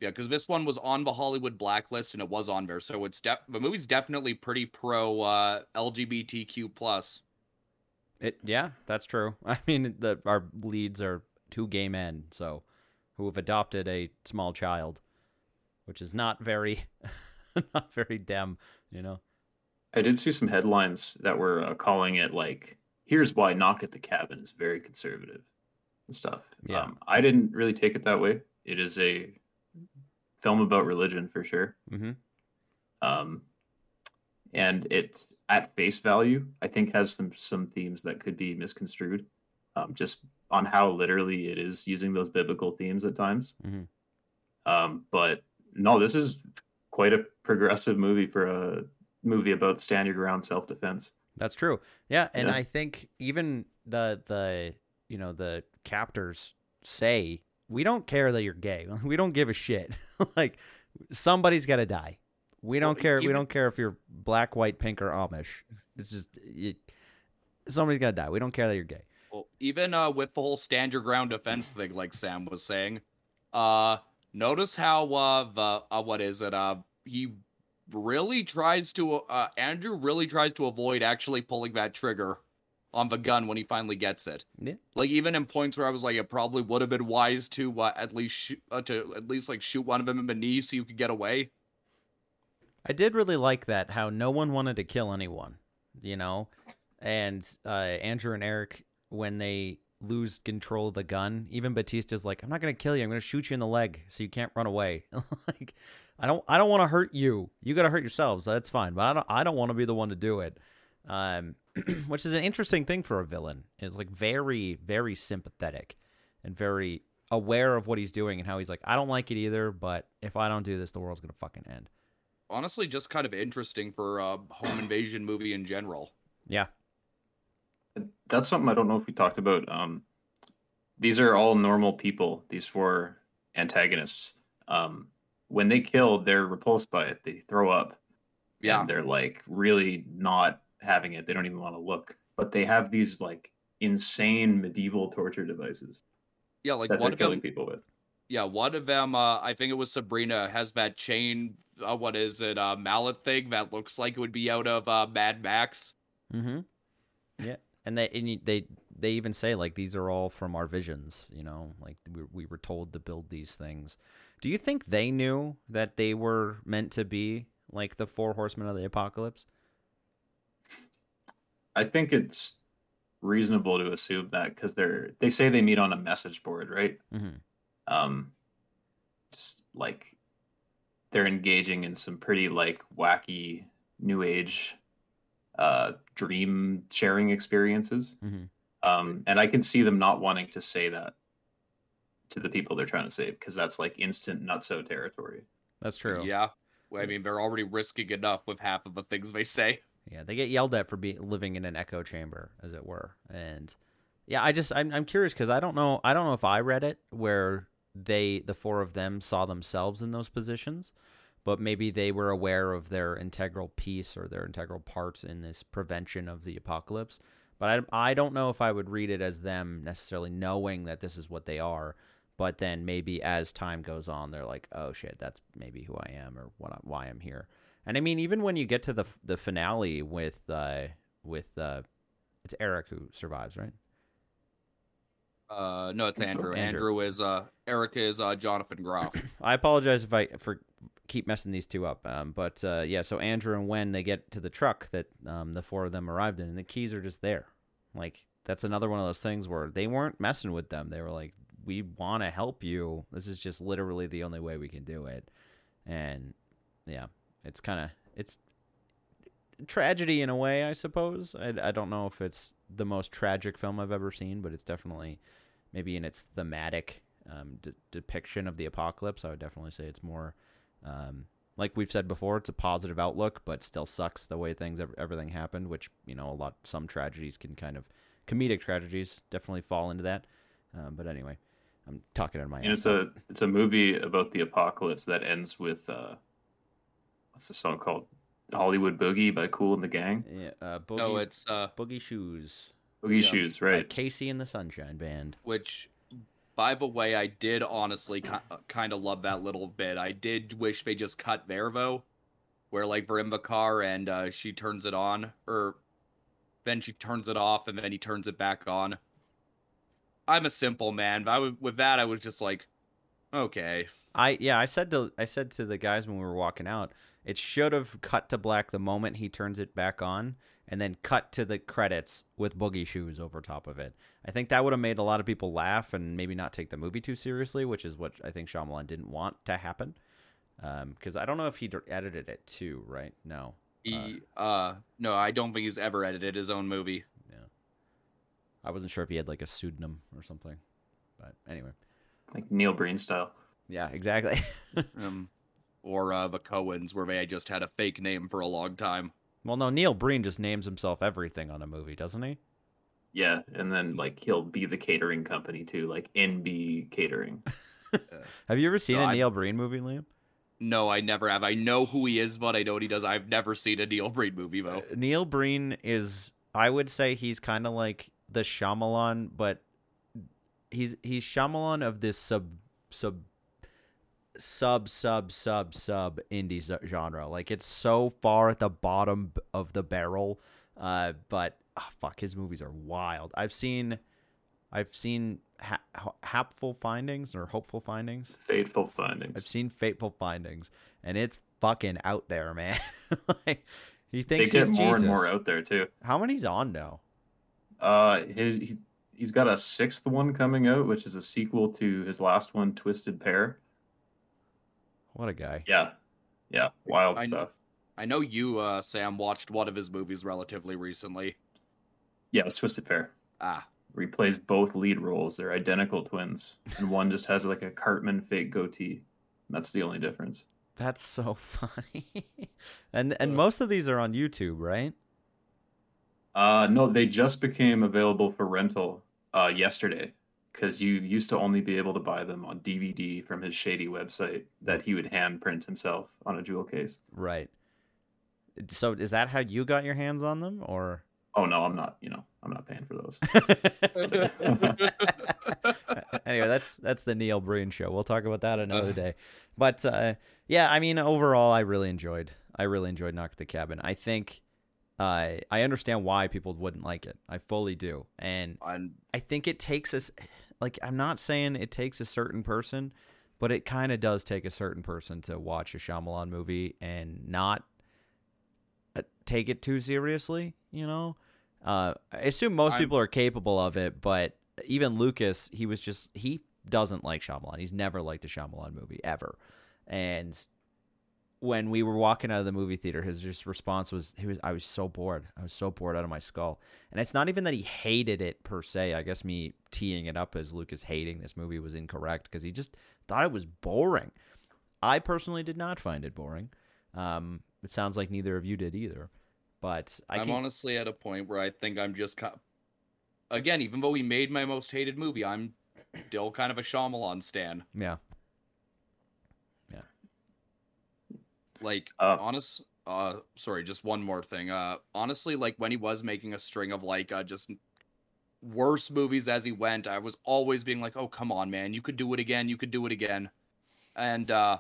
Yeah, because this one was on the Hollywood blacklist and it was on there, so it's de- the movie's definitely pretty pro uh LGBTQ plus. It yeah, that's true. I mean, the our leads are two gay men, so who have adopted a small child, which is not very, not very dem, you know. I did see some headlines that were uh, calling it like, "Here's why Knock at the Cabin is very conservative and stuff." Yeah. Um, I didn't really take it that way. It is a film about religion for sure. Mm-hmm. um, and it at face value i think has some some themes that could be misconstrued um, just on how literally it is using those biblical themes at times Mhm. um, but no this is quite a progressive movie for a movie about stand your ground self-defense That's true. Yeah, and Yeah. I think even the the you know the captors say we don't care that you're gay. We don't give a shit. like somebody's got to die. We don't Well, care. we don't care if you're black, white, pink, or Amish. It's just it, somebody's got to die. We don't care that you're gay. Well, even uh, with the whole stand your ground defense thing, like Sam was saying, uh, notice how uh, the uh, what is it? Uh, he really tries to. Uh, Andrew really tries to avoid actually pulling that trigger on the gun when he finally gets it. Yeah. Like even in points where I was like, it probably would have been wise to uh, at least shoot, uh, to at least like shoot one of them in the knee so you could get away. I did really like that how no one wanted to kill anyone, you know, and uh, Andrew and Eric when they lose control of the gun, even Batista's like, "I'm not gonna kill you. I'm gonna shoot you in the leg so you can't run away." like, I don't, I don't want to hurt you. You gotta hurt yourselves. That's fine, but I don't, I don't want to be the one to do it. Um, which is an interesting thing for a villain. It's like very, very sympathetic and very aware of what he's doing and how he's like, I don't like it either, but if I don't do this, the world's gonna fucking end. Honestly, just kind of interesting for a home invasion movie in general. Yeah. that's something i don't know if we talked about um, these are all normal people these four antagonists um, when they kill they're repulsed by it they throw up Yeah. and they're like really not having it they don't even want to look but they have these like insane medieval torture devices Yeah, like that one they're of killing them people with Yeah, one of them, uh, I think it was Sabrina, has that chain. Uh, what is it? Uh, mallet thing that looks like it would be out of uh, Mad Max. Mm-hmm. Yeah, and they and they they even say like these are all from our visions. You know, like we we were told to build these things. Do you think they knew that they were meant to be like the four horsemen of the apocalypse? I think it's reasonable to assume that because they're they say they meet on a message board, right? Mm-hmm. Um, it's like they're engaging in some pretty like wacky new age uh dream sharing experiences. Mhm. Um, and I can see them not wanting to say that to the people they're trying to save because that's like instant nutso territory. That's true. Yeah. I mean, they're already risking enough with half of the things they say. Yeah, they get yelled at for being living in an echo chamber, as it were. And yeah, I just I'm I'm curious because I don't know I don't know if I read it where they the four of them saw themselves in those positions, but maybe they were aware of their integral piece or their integral parts in this prevention of the apocalypse. But I I don't know if I would read it as them necessarily knowing that this is what they are. But then maybe as time goes on, they're like, "Oh shit, that's maybe who I am or what why I'm here." And I mean, even Wen you get to the the finale with uh with uh, it's Eric who survives, right? Uh, no, it's Andrew. Andrew. Andrew is uh, Erica is uh, Jonathan Groff. I apologize if I for keep messing these two up. Um, but uh, yeah, so Andrew and when they get to the truck that um, the four of them arrived in, and the keys are just there. Like that's another one of those things where they weren't messing with them. They were like, "We want to help you. This is just literally the only way we can do it." And yeah, it's kind of it's tragedy in a way, I suppose. I, I don't know if it's the most tragic film I've ever seen, but it's definitely maybe in its thematic um, de- depiction of the apocalypse. I would definitely say it's more um, like we've said before. It's a positive outlook, but still sucks the way things everything happened. Which you know, a lot some tragedies can kind of comedic tragedies definitely fall into that. Um, but anyway, I'm talking of my And it's a it's a movie about the apocalypse that ends with uh what's the song called? Hollywood Boogie by Cool and the Gang. yeah, uh, boogie, no, it's uh, boogie shoes. Boogie Yeah. Shoes, by right? KC and the Sunshine Band. which by the way i did honestly kind of love that little bit i did wish they just cut there though where like they're in the car and uh, she turns it on or then she turns it off and then he turns it back on i'm a simple man but I w- with that i was just like okay I yeah, I said to I said to the guys when we were walking out, it should have cut to black the moment he turns it back on, and then cut to the credits with boogie shoes over top of it. I think that would have made a lot of people laugh and maybe not take the movie too seriously, which is what I think Shyamalan didn't want to happen. Because I don't know if he edited it too, right? No. he uh no i don't think he's ever edited his own movie Yeah. I wasn't sure if he had like a pseudonym or something. But anyway. Like Neil Breen style. Yeah, exactly. um or uh the coens where they just had a fake name for a long time well, no, Neil Breen just names himself everything on a movie, doesn't he? Yeah, and then like he'll be the catering company too, like NB Catering. Have you ever seen No, a I- Neil Breen movie, Liam? No, I never have. I know who he is, but I know what he does. I've never seen a Neil Breen movie though. Uh, Neil Breen is I would say he's kind of like the Shyamalan, but he's he's Shyamalan of this sub sub sub sub sub sub indie genre. Like it's so far at the bottom of the barrel, uh, but ah, fuck, his movies are wild. I've seen, I've seen ha- ha- hapful findings or hopeful findings. Fateful findings. I've seen Fateful Findings, and it's fucking out there, man. like, he They thinks get he's more Jesus. and more out there too. How many's on now? Uh, his he, he's got a sixth one coming out, which is a sequel to his last one, Twisted Pair. What a guy. Yeah, yeah, wild I- stuff. I know you, uh, Sam, watched one of his movies relatively recently. Yeah, it was Twisted Pair. Ah, Where he plays both lead roles. They're identical twins, and one just has like a Cartman fake goatee. That's the only difference. That's so funny. and and Uh. most of these are on YouTube, right? Uh, no, they just became available for rental uh, yesterday because you used to only be able to buy them on DVD from his shady website that he would hand print himself on a jewel case. Right. So is that how you got your hands on them or Oh no, I'm not. You know, I'm not paying for those. anyway, that's that's the Neil Breen show. We'll talk about that another day. But uh, yeah, I mean, overall, I really enjoyed. I really enjoyed Knock at the Cabin. I think uh, I understand why people wouldn't like it. I fully do, and And I think it takes us. Like, I'm not saying it takes a certain person, but it kind of does take a certain person to watch a Shyamalan movie and not uh, take it too seriously. You know, uh, I assume most I'm- people are capable of it, but even Lucas, he was just he doesn't like Shyamalan. He's never liked a Shyamalan movie ever, and when we were walking out of the movie theater, his just response was, "He was, I was so bored. I was so bored out of my skull." And it's not even that he hated it per se. I guess me teeing it up as Lucas hating this movie was incorrect because he just thought it was boring. I personally did not find it boring. Um, it sounds like neither of you did either. But I I'm can, honestly at a point where I think I'm just again, even though he made my most hated movie, I'm still kind of a Shyamalan stan. yeah, Like Uh, honest uh sorry, just one more thing. Uh honestly, like when he was making a string of like uh just worse movies as he went, I was always being like, "Oh, come on, man. You could do it again. You could do it again." And uh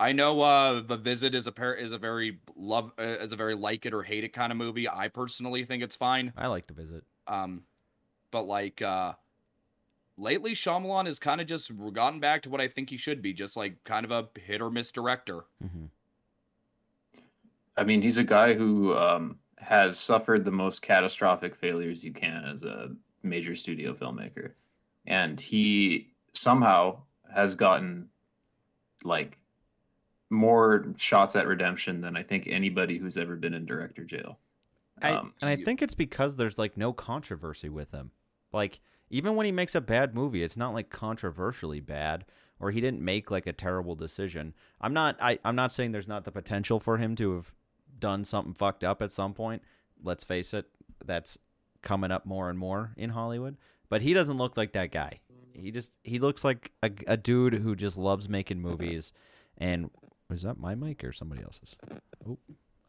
I know uh The Visit is a pair is a very love uh, is a very like it or hate it kind of movie. I personally think it's fine. I like the visit. Um, but like uh, lately, Shyamalan has kind of just gotten back to what I think he should be, just like kind of a hit or miss director. hmm I mean, he's a guy who um, has suffered the most catastrophic failures you can as a major studio filmmaker, and he somehow has gotten like more shots at redemption than I think anybody who's ever been in director jail. I, Um, and I you- think it's because there's like no controversy with him. Like even when he makes a bad movie, it's not like controversially bad or he didn't make like a terrible decision. I'm not I, I'm not saying there's not the potential for him to have done something fucked up at some point. Let's face it, that's coming up more and more in Hollywood. But he doesn't look like that guy. He just he looks like a, a dude who just loves making movies. And was that my mic or somebody else's? Oh,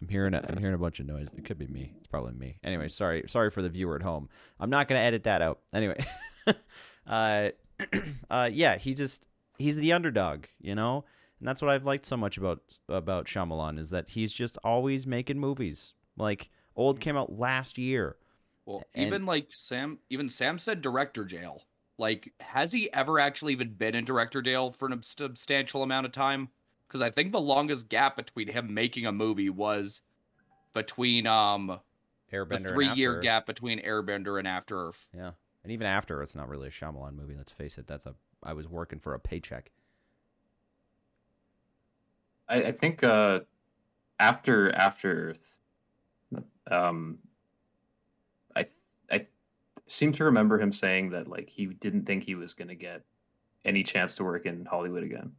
I'm hearing a, I'm hearing a bunch of noise. It could be me. It's probably me. Anyway, sorry sorry for the viewer at home. I'm not gonna edit that out. Anyway, uh, uh, yeah, he just he's the underdog, you know, and that's what I've liked so much about about Shyamalan is that he's just always making movies. Like Old came out last year. Well, And- even like Sam, even Sam said director jail. Like, has he ever actually even been in director jail for a substantial amount of time? Because I think the longest gap between him making a movie was between um Airbender. the three year gap between Airbender and After Earth. Yeah, and even after, it's not really a Shyamalan movie. Let's face it. That's a I was working for a paycheck. I, I think uh, after After Earth, um, I I seem to remember him saying that like he didn't think he was going to get any chance to work in Hollywood again.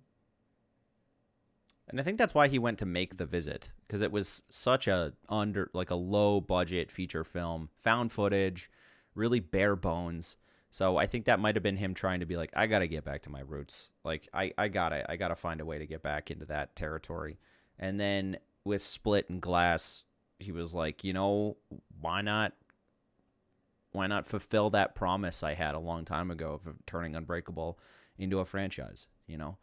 And I think that's why he went to make the visit because it was such a under like a low budget feature film, found footage, really bare bones. So I think that might have been him trying to be like, I gotta get back to my roots. Like I, I gotta I gotta find a way to get back into that territory. And then with Split and Glass, he was like, you know, why not why not fulfill that promise I had a long time ago of turning Unbreakable into a franchise, you know?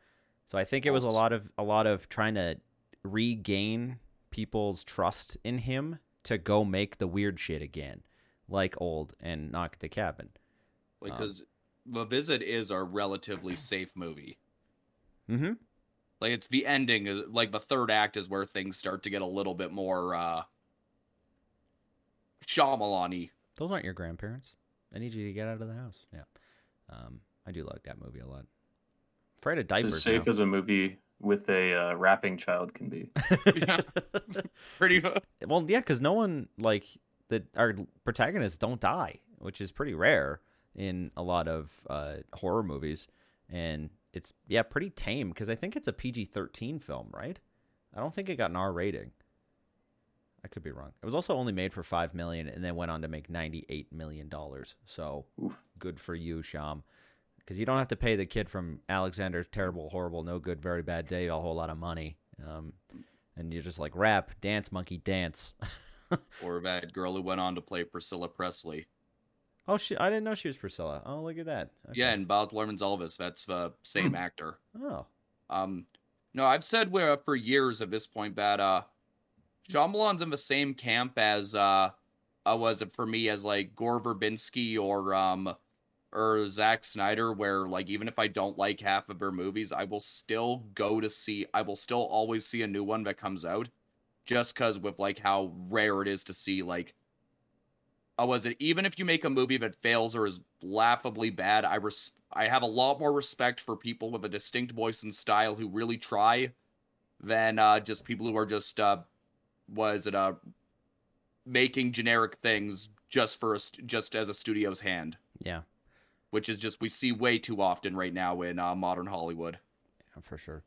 So I think it was a lot of a lot of trying to regain people's trust in him to go make the weird shit again, like old and knock the cabin. Like, Um, because The Visit is a relatively safe movie. Mm-hmm. Like, it's the ending, like, the third act is where things start to get a little bit more, uh, Shyamalan Those aren't your grandparents. I need you to get out of the house. Yeah. Um, I do like that movie a lot. Afraid of It's diapers as safe now. as a movie with a uh, rapping child can be. Yeah. Pretty much. well, yeah, because no one like the our protagonists don't die, which is pretty rare in a lot of uh, horror movies, and it's yeah pretty tame because I think it's a PG thirteen film, right? I don't think it got an R rating. I could be wrong. It was also only made for five million, and then went on to make ninety eight million dollars. So Oof. good for you, Sham. Because you don't have to pay the kid from Alexander's Terrible, Horrible, No Good, Very Bad Day a whole lot of money. Um, and you're just like rap, dance, monkey, dance. Or a bad girl who went on to play Priscilla Presley. Oh, she. I didn't know she was Priscilla. Oh, look at that. Okay. Yeah, and Baz Luhrmann's Elvis. That's the same actor. Oh. Um, no, I've said where for years at this point that uh, Shyamalan's in the same camp as uh, uh was it for me as like Gore Verbinski or um or Zack Snyder, where like even if I don't like half of their movies, I will still go to see. I will still always see a new one that comes out, just because with like how rare it is to see like. Uh, was it even if you make a movie that fails or is laughably bad? I res- I have a lot more respect for people with a distinct voice and style who really try, than uh, just people who are just uh, was it uh making generic things just for a st- just as a studio's hand Yeah. which is just we see way too often right now in uh, modern Hollywood. Yeah, for sure.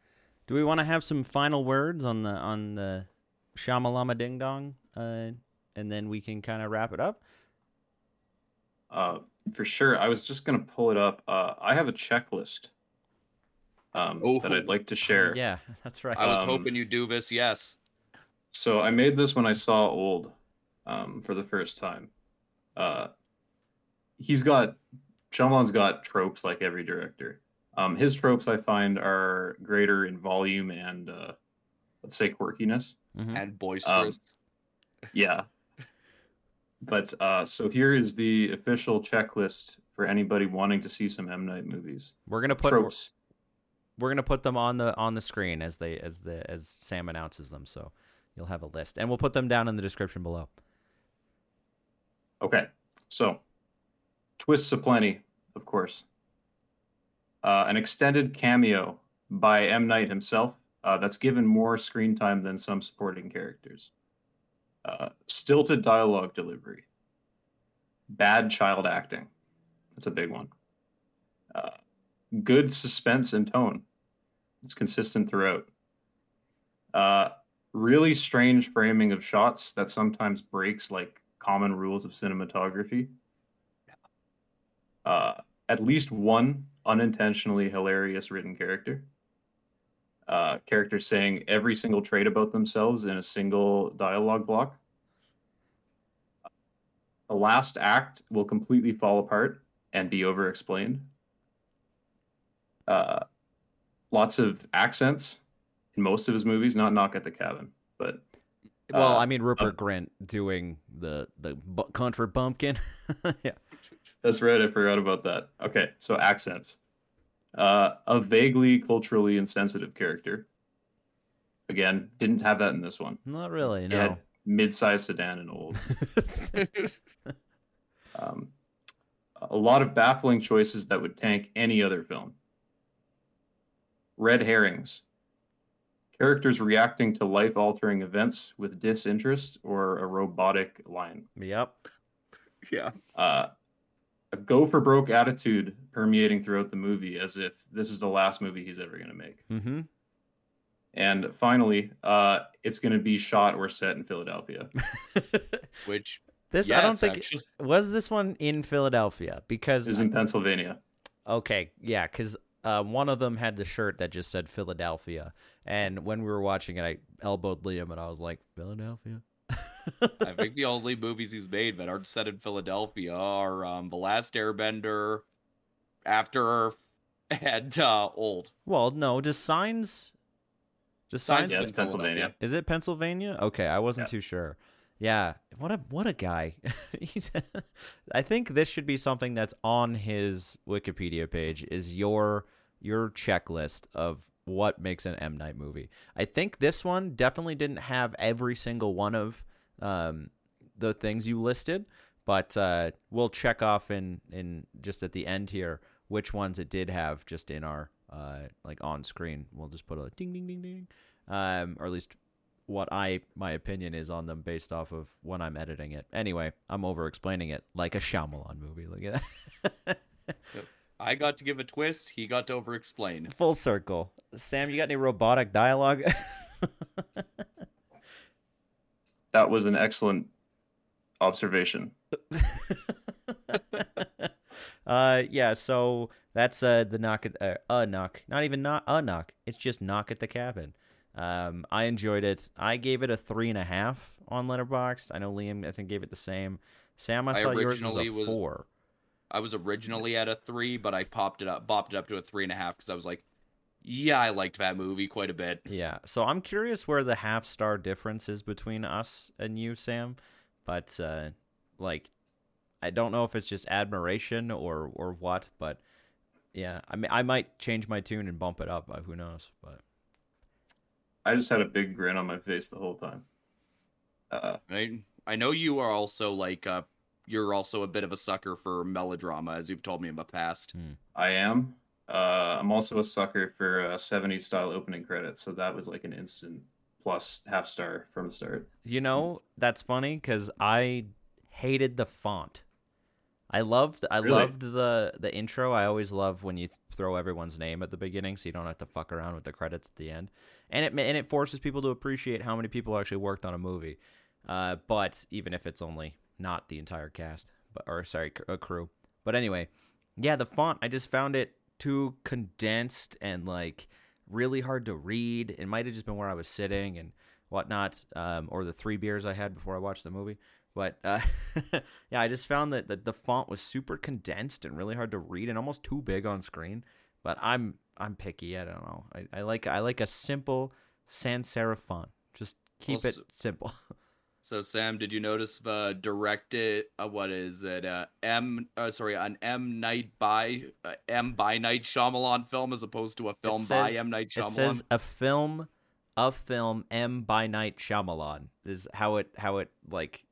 Do we want to have some final words on the on the Shamalama Ding Dong, uh, and then we can kind of wrap it up? Uh, for sure. I was just gonna pull it up. Uh, I have a checklist um, Oh. that I'd like to share. Yeah, that's right. I was Um, hoping you'd do this. Yes, So I made this when I saw Old um, for the first time. Uh, he's got Shyamalan's got tropes like every director. Um, his tropes I find are greater in volume and uh, let's say quirkiness. Mhm. and boisterous. Yeah. But uh, so here is the official checklist for anybody wanting to see some M Night movies. We're gonna put tropes. we're gonna put them on the on the screen as they as the as Sam announces them. So you'll have a list, and we'll put them down in the description below. Okay, so twists aplenty, of course. Uh, an extended cameo by M Night himself. Uh, that's given more screen time than some supporting characters. Uh, stilted dialogue delivery. Bad child acting. That's a big one. Uh, good suspense and tone. It's consistent throughout. Uh, really strange framing of shots that sometimes breaks like common rules of cinematography. Uh, at least one unintentionally hilarious written character. Uh, characters saying every single trait about themselves in a single dialogue block. The last act will completely fall apart and be over explained. Uh, lots of accents in most of his movies, not Knock at the Cabin, but Well, uh, I mean Rupert Grint doing the the bu- country bumpkin. yeah. That's right. I forgot about that. Okay, so accents. Uh, a vaguely culturally insensitive character. Again, didn't have that in this one. Not really. No. mid-sized sedan and old. Um, a lot of baffling choices that would tank any other film. Red herrings. Characters reacting to life-altering events with disinterest or a robotic line. yep. yeah, uh, a go for broke attitude permeating throughout the movie as if this is the last movie he's ever going to make. Mm-hmm. And finally, uh, it's going to be shot or set in Philadelphia. which this I don't think actually. was this one in Philadelphia because This is in Pennsylvania. Okay, yeah, because uh, one of them had the shirt that just said Philadelphia, and when we were watching it, I elbowed Liam, and I was like, Philadelphia. I think the only movies he's made that aren't set in Philadelphia are um, The Last Airbender, After Earth, and uh, Old. Well, no, just signs. Just signs. Signs Yeah, it's Pennsylvania. Is it Pennsylvania? Okay, I wasn't Yeah. too sure. Yeah, what a what a guy. He's. I think this should be something that's on his Wikipedia page. Is your your checklist of what makes an M Night movie? I think this one definitely didn't have every single one of um, the things you listed, but uh, we'll check off in in just at the end here which ones it did have just in our uh, like on screen. We'll just put a ding ding ding ding, um, or at least what I my opinion is on them based off of when I'm editing it. Anyway, I'm over explaining it like a Shyamalan movie. Look at that. I got to give a twist. He got to over explain. Full circle. Sam, you got any robotic dialogue? That was an excellent observation. uh, yeah. So that's uh the knock at uh, a knock, not even not a knock. It's just knock at the cabin. Um, I enjoyed it. I gave it a three and a half on Letterboxd. I know Liam, I think, gave it the same. Sam, I I saw yours was a was- four. I was originally at a three, but I popped it up, bopped it up to a three and a half because I was like, yeah, I liked that movie quite a bit. Yeah. So I'm curious where the half star difference is between us and you, Sam. But uh, like, I don't know if it's just admiration or or what. But yeah, I mean, I might change my tune and bump it up. Who knows? But I just had a big grin on my face the whole time. Uh, I I know you are also like uh you're also a bit of a sucker for melodrama, as you've told me in the past. I am. Uh, I'm also a sucker for uh, 70s style opening credits, so that was like an instant plus half star from the start. you know, that's funny because I hated the font. I loved I Really? loved the the intro. I always love when you throw everyone's name at the beginning, so you don't have to fuck around with the credits at the end. And it and it forces people to appreciate how many people actually worked on a movie. Uh, but even if it's only not the entire cast, but or sorry, a crew. But anyway, yeah, the font. I just found it too condensed and like really hard to read. It might have just been where I was sitting and whatnot, um, or the three beers I had before I watched the movie. But uh, yeah, I just found that the, the font was super condensed and really hard to read and almost too big on screen. But I'm I'm picky. I don't know. I, I like I like a simple sans serif font. Just keep it simple. So Sam, did you notice the directed uh, what is it? Uh, M uh, sorry, an M Night by uh, M by Night Shyamalan film as opposed to a film by M Night Shyamalan. It says a film, a film M by Night Shyamalan is how it how it like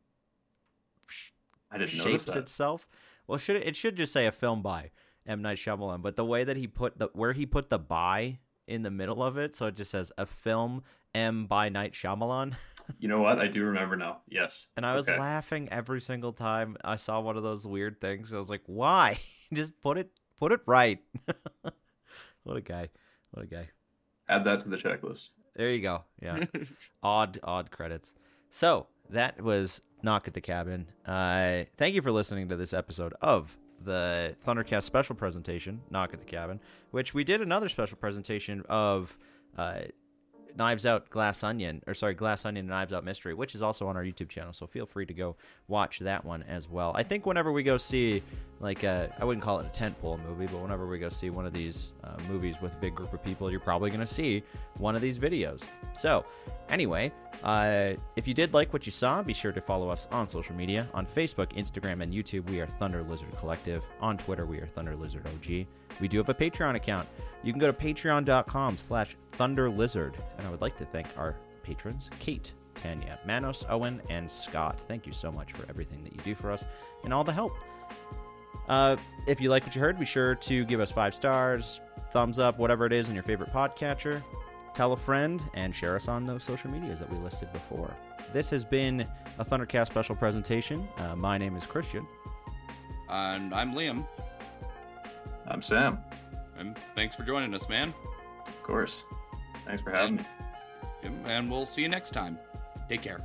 I didn't shapes that. itself. Well, should it, it should just say a film by M Night Shyamalan, but the way that he put the where he put the by in the middle of it, so it just says a film M by Night Shyamalan, You know what? I do remember now. Yes. and I was Okay. laughing every single time I saw one of those weird things. I was like, why? just put it put it right. what a guy! What a guy! Add that to the checklist. There you go. Yeah. odd, odd credits. So that was Knock at the Cabin. Uh, thank you for listening to this episode of the Thundercast special presentation, Knock at the Cabin, which we did another special presentation of uh, Knives Out Glass Onion, or sorry, Glass Onion and Knives Out Mystery, which is also on our YouTube channel. So feel free to go watch that one as well. I think whenever we go see, like, a, I wouldn't call it a tentpole movie, but whenever we go see one of these uh, movies with a big group of people, you're probably going to see one of these videos. So, anyway, uh, if you did like what you saw, be sure to follow us on social media. On Facebook, Instagram, and YouTube, we are Thunder Lizard Collective. On Twitter, we are Thunder Lizard OG. We do have a Patreon account. You can go to patreon.com slash thunderlizard. And I would like to thank our patrons, Kate, Tanya, Manos, Owen, and Scott. Thank you so much for everything that you do for us and all the help. Uh, if you like what you heard, be sure to give us five stars, thumbs up, whatever it is in your favorite podcatcher. Tell a friend and share us on those social medias that we listed before. This has been a Thundercast special presentation. Uh, my name is Christian. and I'm Liam, I'm Sam. and thanks for joining us, man. Of course. Thanks for having me. And we'll see you next time. Take care.